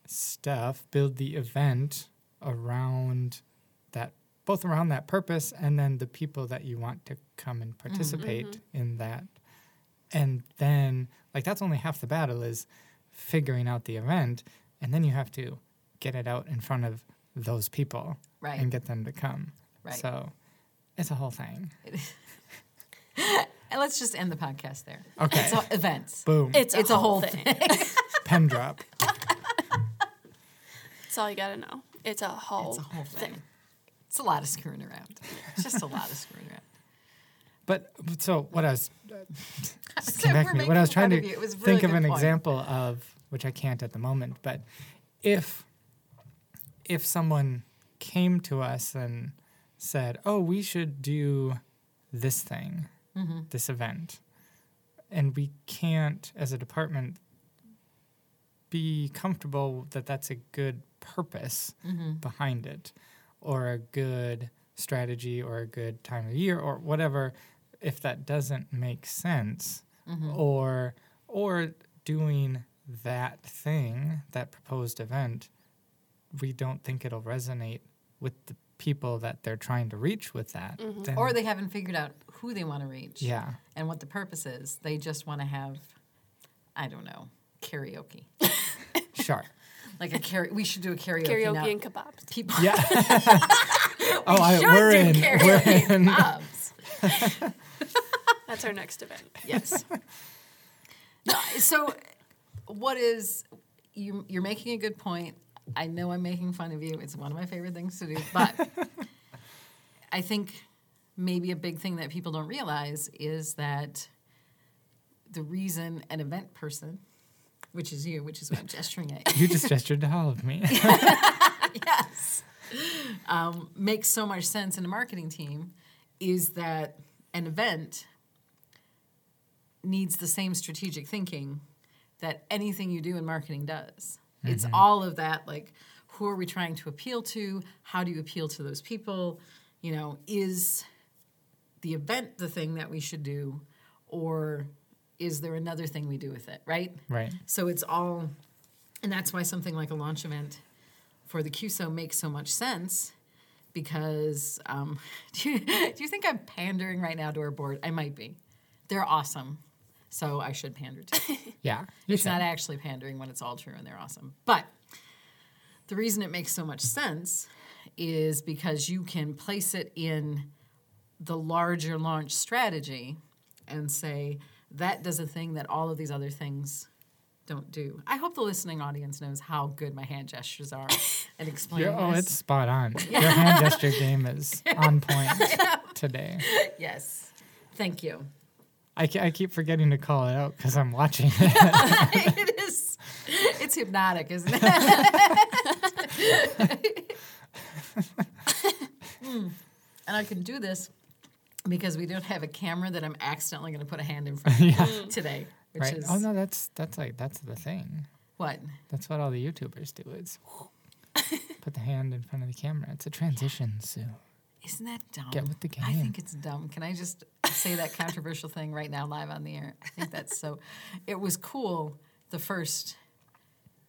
stuff, build the event around that both around that purpose and then the people that you want to come and mm-hmm. participate mm-hmm. in that. And then like that's only half the battle is figuring out the event and then you have to get it out in front of those people Right. and get them to come. Right. So it's a whole thing. And let's just end the podcast there. Okay. So events. Boom. It's a, It's a whole whole thing. Pen drop. That's all you gotta know. It's a whole, It's a whole thing. It's a lot of screwing around. It's just a lot of screwing around. But so what I was So came back to me. What I was trying to of was a think of an point. example of which I can't at the moment, but if if someone came to us and said, "Oh, we should do this thing, Mm-hmm. this event," and we can't, as a department, be comfortable that that's a good purpose Mm-hmm. behind it, or a good strategy, or a good time of year, or whatever. If that doesn't make sense, Mm-hmm. or or doing that thing, that proposed event, we don't think it'll resonate with the people that they're trying to reach with that. then- Or they haven't figured out who they want to reach. yeah, And what the purpose is. They just want to have, I don't know, karaoke. sure. Like a karaoke. We should do a karaoke. karaoke now. and kebabs. People Yeah. oh, I, should we're do in. We're karaoke in. pubs. That's our next event. Yes. so, what is you? You're making a good point. I know I'm making fun of you. It's one of my favorite things to do, but I think maybe a big thing that people don't realize is that the reason an event person, which is you, which is what I'm gesturing at, You just gestured to all of me. yes, um, makes so much sense in a marketing team is that an event needs the same strategic thinking that anything you do in marketing does. It's all of that, like, who are we trying to appeal to? How do you appeal to those people? You know, is the event the thing that we should do, or is there another thing we do with it, right? right. So it's all, and that's why something like a launch event for the CUSO makes so much sense because um, do, you, do you think I'm pandering right now to our board? I might be. They're awesome, so I should pander to. Yeah. It's should. not actually pandering when it's all true and they're awesome. But the reason it makes so much sense is because you can place it in the larger launch strategy and say that does a thing that all of these other things don't do. I hope the listening audience knows how good my hand gestures are at explaining You're- oh, this. it's spot on. Your hand gesture game is on point today. yes. Thank you. I, I keep forgetting to call it out because I'm watching it. it is. It's hypnotic, isn't it? And I can do this because we don't have a camera that I'm accidentally going to put a hand in front of today, which right? is Oh no, that's that's like that's the thing. what? That's what all the YouTubers do. Is put the hand in front of the camera. It's a transition, Sue. Isn't that dumb? Get with the game. I think it's dumb. Can I just say that controversial thing right now, live on the air? I think that's so. It was cool the first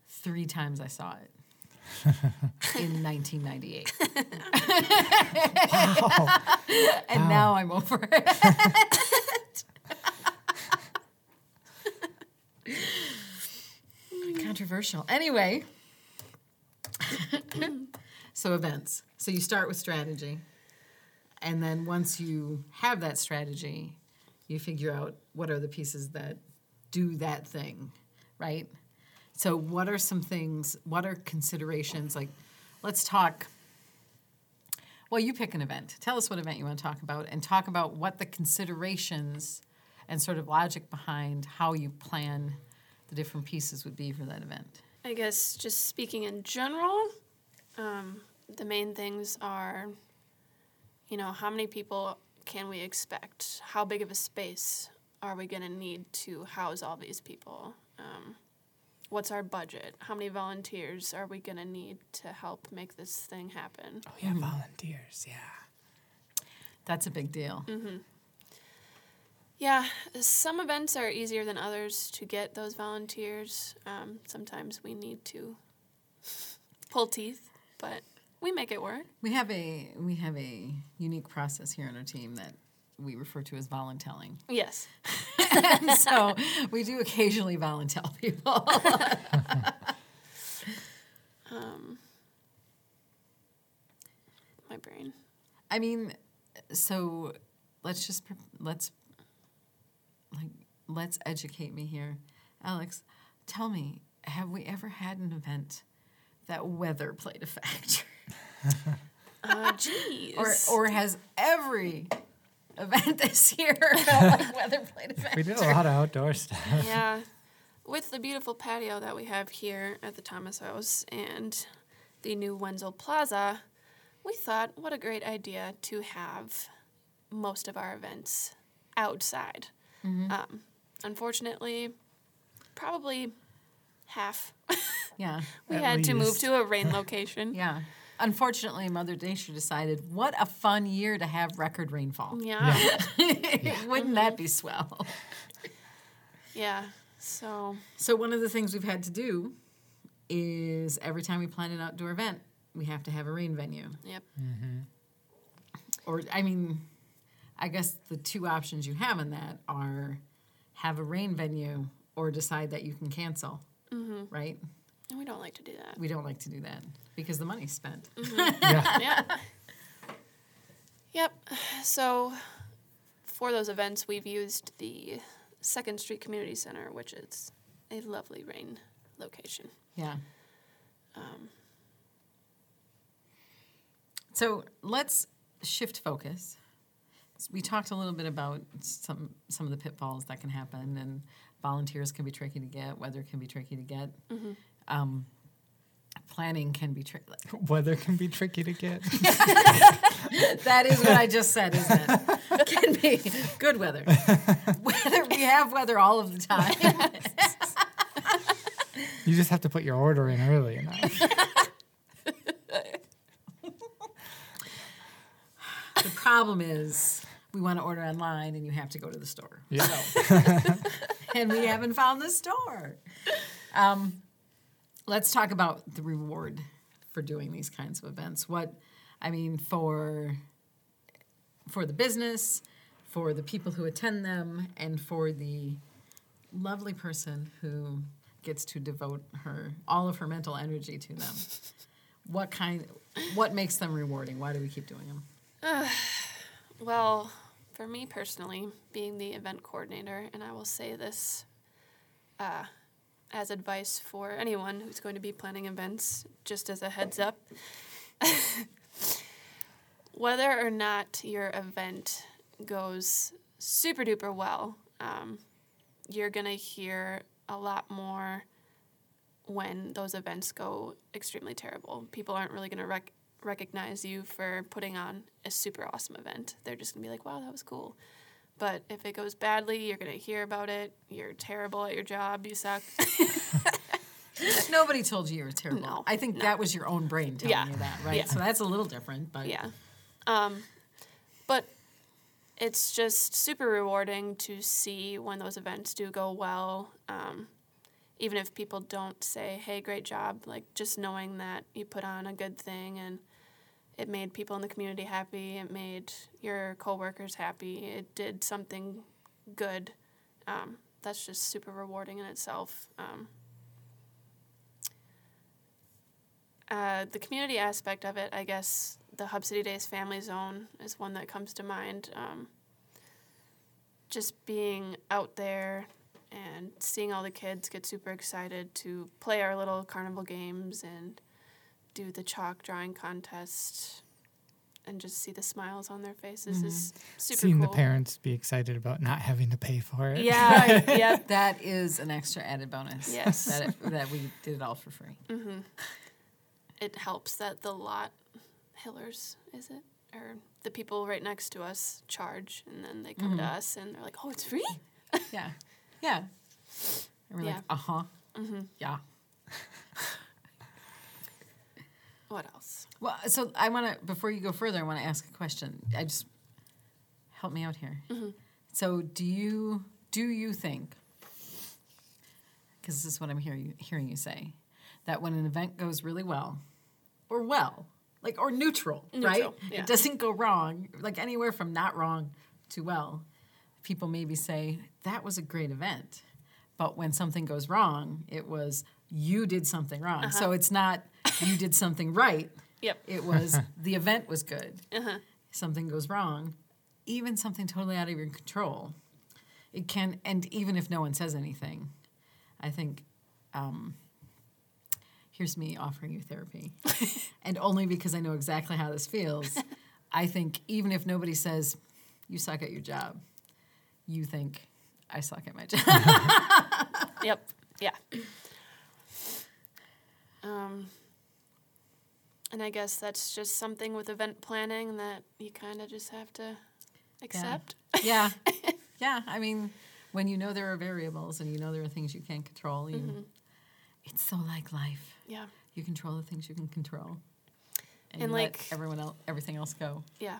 three times I saw it in 1998. wow. and Wow. now I'm over it. Controversial. Anyway, so events. So you start with strategy. And then once you have that strategy, you figure out what are the pieces that do that thing, right? So, what are some things, what are considerations? Like, let's talk. Well, you pick an event. Tell us what event you want to talk about and talk about what the considerations and sort of logic behind how you plan the different pieces would be for that event. I guess just speaking in general, um, the main things are, you know, how many people can we expect? How big of a space are we going to need to house all these people? Um, what's our budget? How many volunteers are we going to need to help make this thing happen? Oh yeah, volunteers. Yeah. That's a big deal. Yeah, some events are easier than others to get those volunteers. Um, sometimes we need to pull teeth, but we make it work. We have a we have a unique process here on our team that we refer to as voluntelling. Yes. and so we do occasionally voluntel people. Um, my brain. I mean, so let's just let's like let's educate me here, Alex. Tell me, have we ever had an event that weather played a factor, Uh, geez. or or has every event this year felt like weather played a factor? We did a lot of outdoor stuff. yeah, with the beautiful patio that we have here at the Thomas House and the new Wenzel Plaza, we thought what a great idea to have most of our events outside. Um, unfortunately, probably half. Yeah, we At had to move to a rain location. yeah. Unfortunately, Mother Nature decided what a fun year to have record rainfall. Yeah. Wouldn't that be swell? Yeah. So, So one of the things we've had to do is every time we plan an outdoor event, we have to have a rain venue. yep. Mm-hmm. Or I mean, I guess the two options you have in that are have a rain venue or decide that you can cancel. Mm-hmm. Right? And we don't like to do that. We don't like to do that because the money's spent. Mm-hmm. Yeah. yeah. Yep. So, for those events, we've used the Second Street Community Center, which is a lovely rain location. Yeah. Um, so let's shift focus. We talked a little bit about some some of the pitfalls that can happen, and volunteers can be tricky to get. Weather can be tricky to get. Mm-hmm. Um, planning can be tricky. Weather can be tricky to get. That is what I just said, isn't it? Can be good weather. Weather we have weather all of the time. You just have to put your order in early enough. The problem is we want to order online and you have to go to the store. Yeah. So. and we haven't found the store. Um, let's talk about the reward for doing these kinds of events? What, I mean, for for the business, for the people who attend them, and for the lovely person who gets to devote her all of her mental energy to them. What kind? What makes them rewarding? Why do we keep doing them? Well, for me personally, being the event coordinator, and I will say this uh, as advice for anyone who's going to be planning events, just as a heads up. Whether or not your event goes super duper well, um, you're going to hear a lot more when those events go extremely terrible. People aren't really going to rec- recognize you for putting on a super awesome event. They're just going to be like, wow, that was cool. But if it goes badly, you're going to hear about it. You're terrible at your job. You suck. Nobody told you you were terrible. No, I think no. that was your own brain telling Yeah, you that, right? yeah. So that's a little different, but yeah. Um, but it's just super rewarding to see when those events do go well. Um, even if people don't say, hey, great job, like just knowing that you put on a good thing and it made people in the community happy, it made your coworkers happy, it did something good. Um, that's just super rewarding in itself. Um, uh, the community aspect of it, I guess the Hub City Days Family Zone is one that comes to mind. Um, just being out there and seeing all the kids get super excited to play our little carnival games and do the chalk drawing contest and just see the smiles on their faces is mm-hmm. super cool. Seeing cool. the parents be excited about not having to pay for it. Yeah, yeah. that is an extra added bonus. Yes. that it, that we did it all for free. Mm-hmm. It helps that the lot hillers, is it? Or the people right next to us charge and then they come to mm-hmm. us and they're like, oh, it's free? Yeah, yeah. And we're like, uh huh, yeah. Uh-huh. What else? Well, so I want to before you go further, I want to ask a question. I just help me out here. Mm-hmm. So, do you do you think? Because this is what I'm hearing hearing you say, that when an event goes really well, or well, like or neutral, right? Yeah. It doesn't go wrong, like anywhere from not wrong to well. People maybe say that was a great event, but when something goes wrong, it was you did something wrong. So it's not you did something right. Yep. It was the event was good. Something goes wrong, even something totally out of your control. It can, and even if no one says anything, I think. Um, here's me offering you therapy, and only because I know exactly how this feels. I think even if nobody says you suck at your job, you think I suck at my job. Yep. Yeah. Um, and I guess that's just something with event planning that you kind of just have to accept. yeah, yeah. I mean, when you know there are variables and you know there are things you can't control, you, it's so like life. Yeah. You control the things you can control, and, And, like- everyone else, everything else go. Yeah.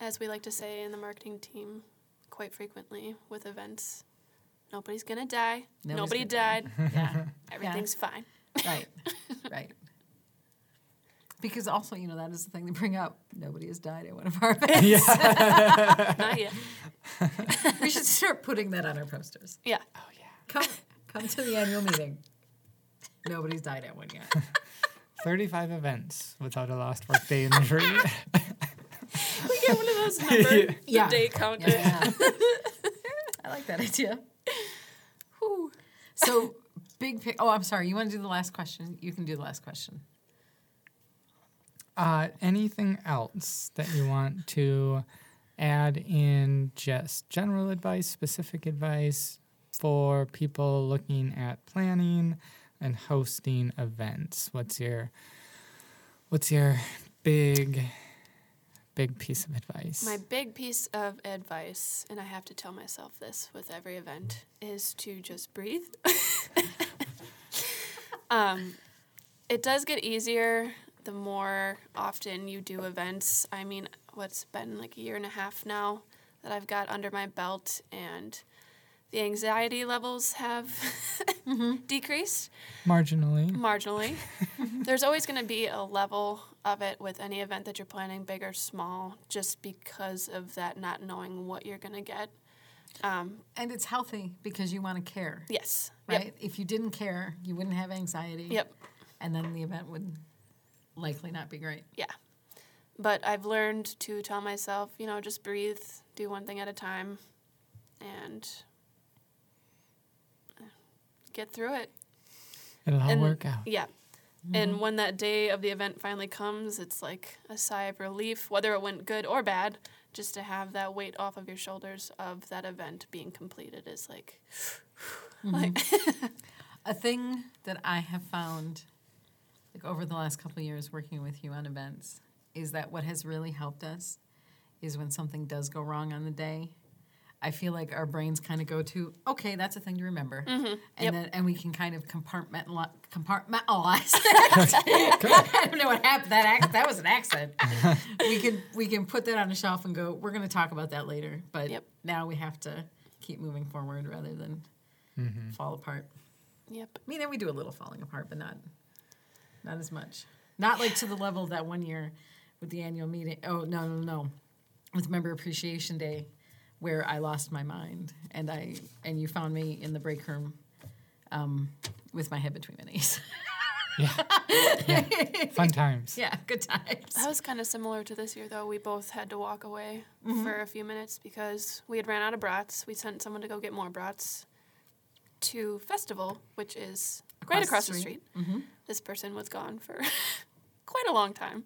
As we like to say in the marketing team quite frequently with events, nobody's going to die. Nobody's Nobody died. Yeah, Everything's fine. right, right. Because also, you know, that is the thing they bring up. Nobody has died at one of our events. Not yet. we should start putting that on our posters. Yeah. Oh yeah. Come, come to the annual meeting. Nobody's died at one yet. 35 events without a lost workday injury. We get one of those numbered Yeah. day counters. Yeah. I like that idea. Whew. So, big pic. Oh, I'm sorry. You want to do the last question? You can do the last question. Uh, anything else that you want to add in just general advice, specific advice for people looking at planning and hosting events? What's your what's your big big piece of advice? My big piece of advice, and I have to tell myself this with every event, is to just breathe. um, it does get easier the more often you do events. I mean, what's been like a year and a half now that I've got under my belt, and the anxiety levels have decreased Marginally. marginally. there's always going to be a level of it with any event that you're planning, big or small, just because of that not knowing what you're going to get. Um, And it's healthy because you want to care, yes. Yep. right? If you didn't care, you wouldn't have anxiety. Yep. And then the event would likely not be great. Yeah. But I've learned to tell myself, you know, just breathe, do one thing at a time, and uh, get through it. It'll all And- work out. Yeah. And when that day of the event finally comes, it's like a sigh of relief, whether it went good or bad, just to have that weight off of your shoulders of that event being completed is like, like mm-hmm. A thing that I have found, like over the last couple of years working with you on events, is that what has really helped us is when something does go wrong on the day. I feel like our brains kind of go to, okay, that's a thing to remember, mm-hmm. and Yep. then and we can kind of compartmentalize. compartmentalize. I don't know what happened. That ac- that was an accent. we can we can put that on a shelf and go. We're going to talk about that later. But Yep. now we have to keep moving forward rather than mm-hmm. fall apart. yep. I mean, and we do a little falling apart, but not not as much. Not like to the level of that one year with the annual meeting. Oh no, no, no, with Member Appreciation Day, where I lost my mind and I and you found me in the break room, um, with my head between my knees. Yeah. Fun times. yeah, good times. That was kind of similar to this year, though. We both had to walk away Mm-hmm. for a few minutes because we had ran out of brats. We sent someone to go get more brats to Festival, which is right Across across the the street. street. This person was gone for quite a long time.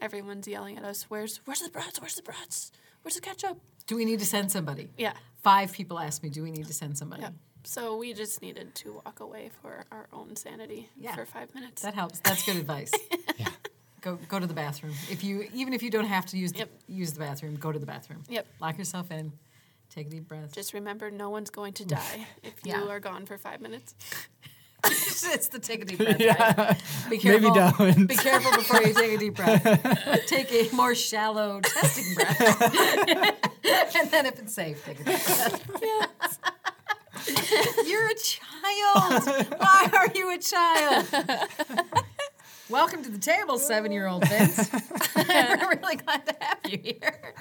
Everyone's yelling at us, "Where's where's the brats? Where's the brats? Where's catch up. Do we need to send somebody? Yeah, Five people asked me, do we need to send somebody? yeah. So we just needed to walk away for our own sanity Yeah. for five minutes. That helps. That's good advice. Yeah. Go go to the bathroom. If you even if you don't have to use the, Yep. use the bathroom, go to the bathroom. Yep. Lock yourself in. Take a deep breath. Just remember, no one's going to die if you Yeah. are gone for five minutes. it's the take a deep breath. Yeah. Right? Be Maybe careful. don't. Be careful before you take a deep breath. take a more shallow testing breath, and then if it's safe, take a deep breath. You're a child. Why are you a child? Welcome to the table, seven-year-old Vince. We're really glad to have you here.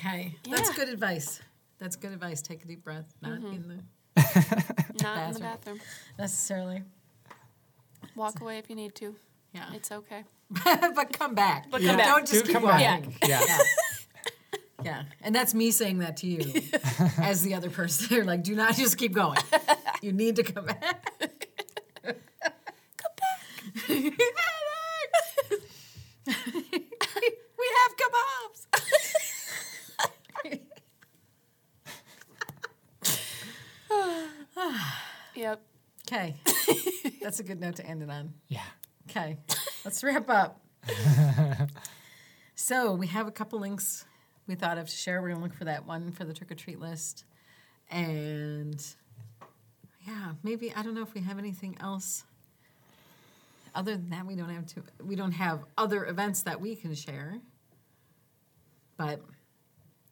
Okay, that's good advice. That's good advice. Take a deep breath, not mm-hmm. in the Not in the Bathroom. bathroom. necessarily. Walk away if you need to. Yeah, It's okay. but come back. But come back. Don't just Do keep come walking. back. Yeah. Yeah. yeah, and that's me saying that to you, as the other person. They're like, do not just keep going. You need to come back. come back. we have kebabs. Yep. Okay, that's a good note to end it on. Yeah. Okay, let's wrap up. so we have a couple links we thought of to share. We're gonna look for that one for the trick or treat list, and yeah, maybe I don't know if we have anything else. Other than that, we don't have to. We don't have other events that we can share, but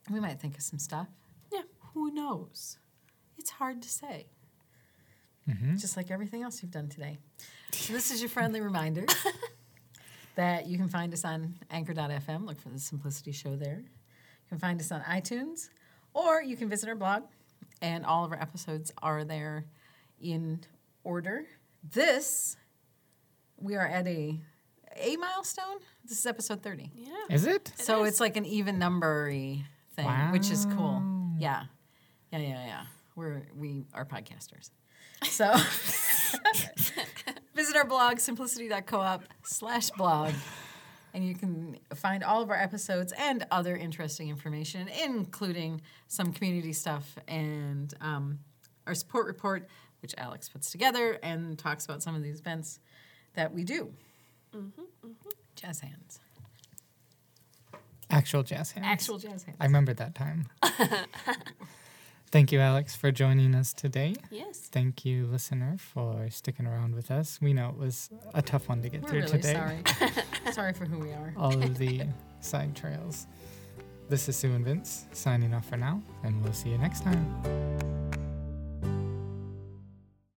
we might think of some stuff. Yeah. Who knows? It's hard to say. Mm-hmm. Just like everything else you've done today. So this is your friendly reminder that you can find us on anchor.fm. Look for the Simplicity Show there. You can find us on iTunes, or you can visit our blog, and all of our episodes are there in order. This, we are at a a milestone. This is episode 30. Yeah. Is it? so is. it's like an even numbery thing, which is cool. Yeah. Yeah, yeah, yeah. We're we are podcasters. So visit our blog, simplicity.coop slash blog. And you can find all of our episodes and other interesting information, including some community stuff and um, our support report, which Alex puts together and talks about some of these events that we do. Jazz hands. Actual jazz hands. Actual jazz hands. I remember that time. Thank you, Alex, for joining us today. Yes. Thank you, listener, for sticking around with us. We know it was a tough one to get We're through really today. sorry. sorry for who we are. All of the side trails. This is Sue and Vince signing off for now, and we'll see you next time.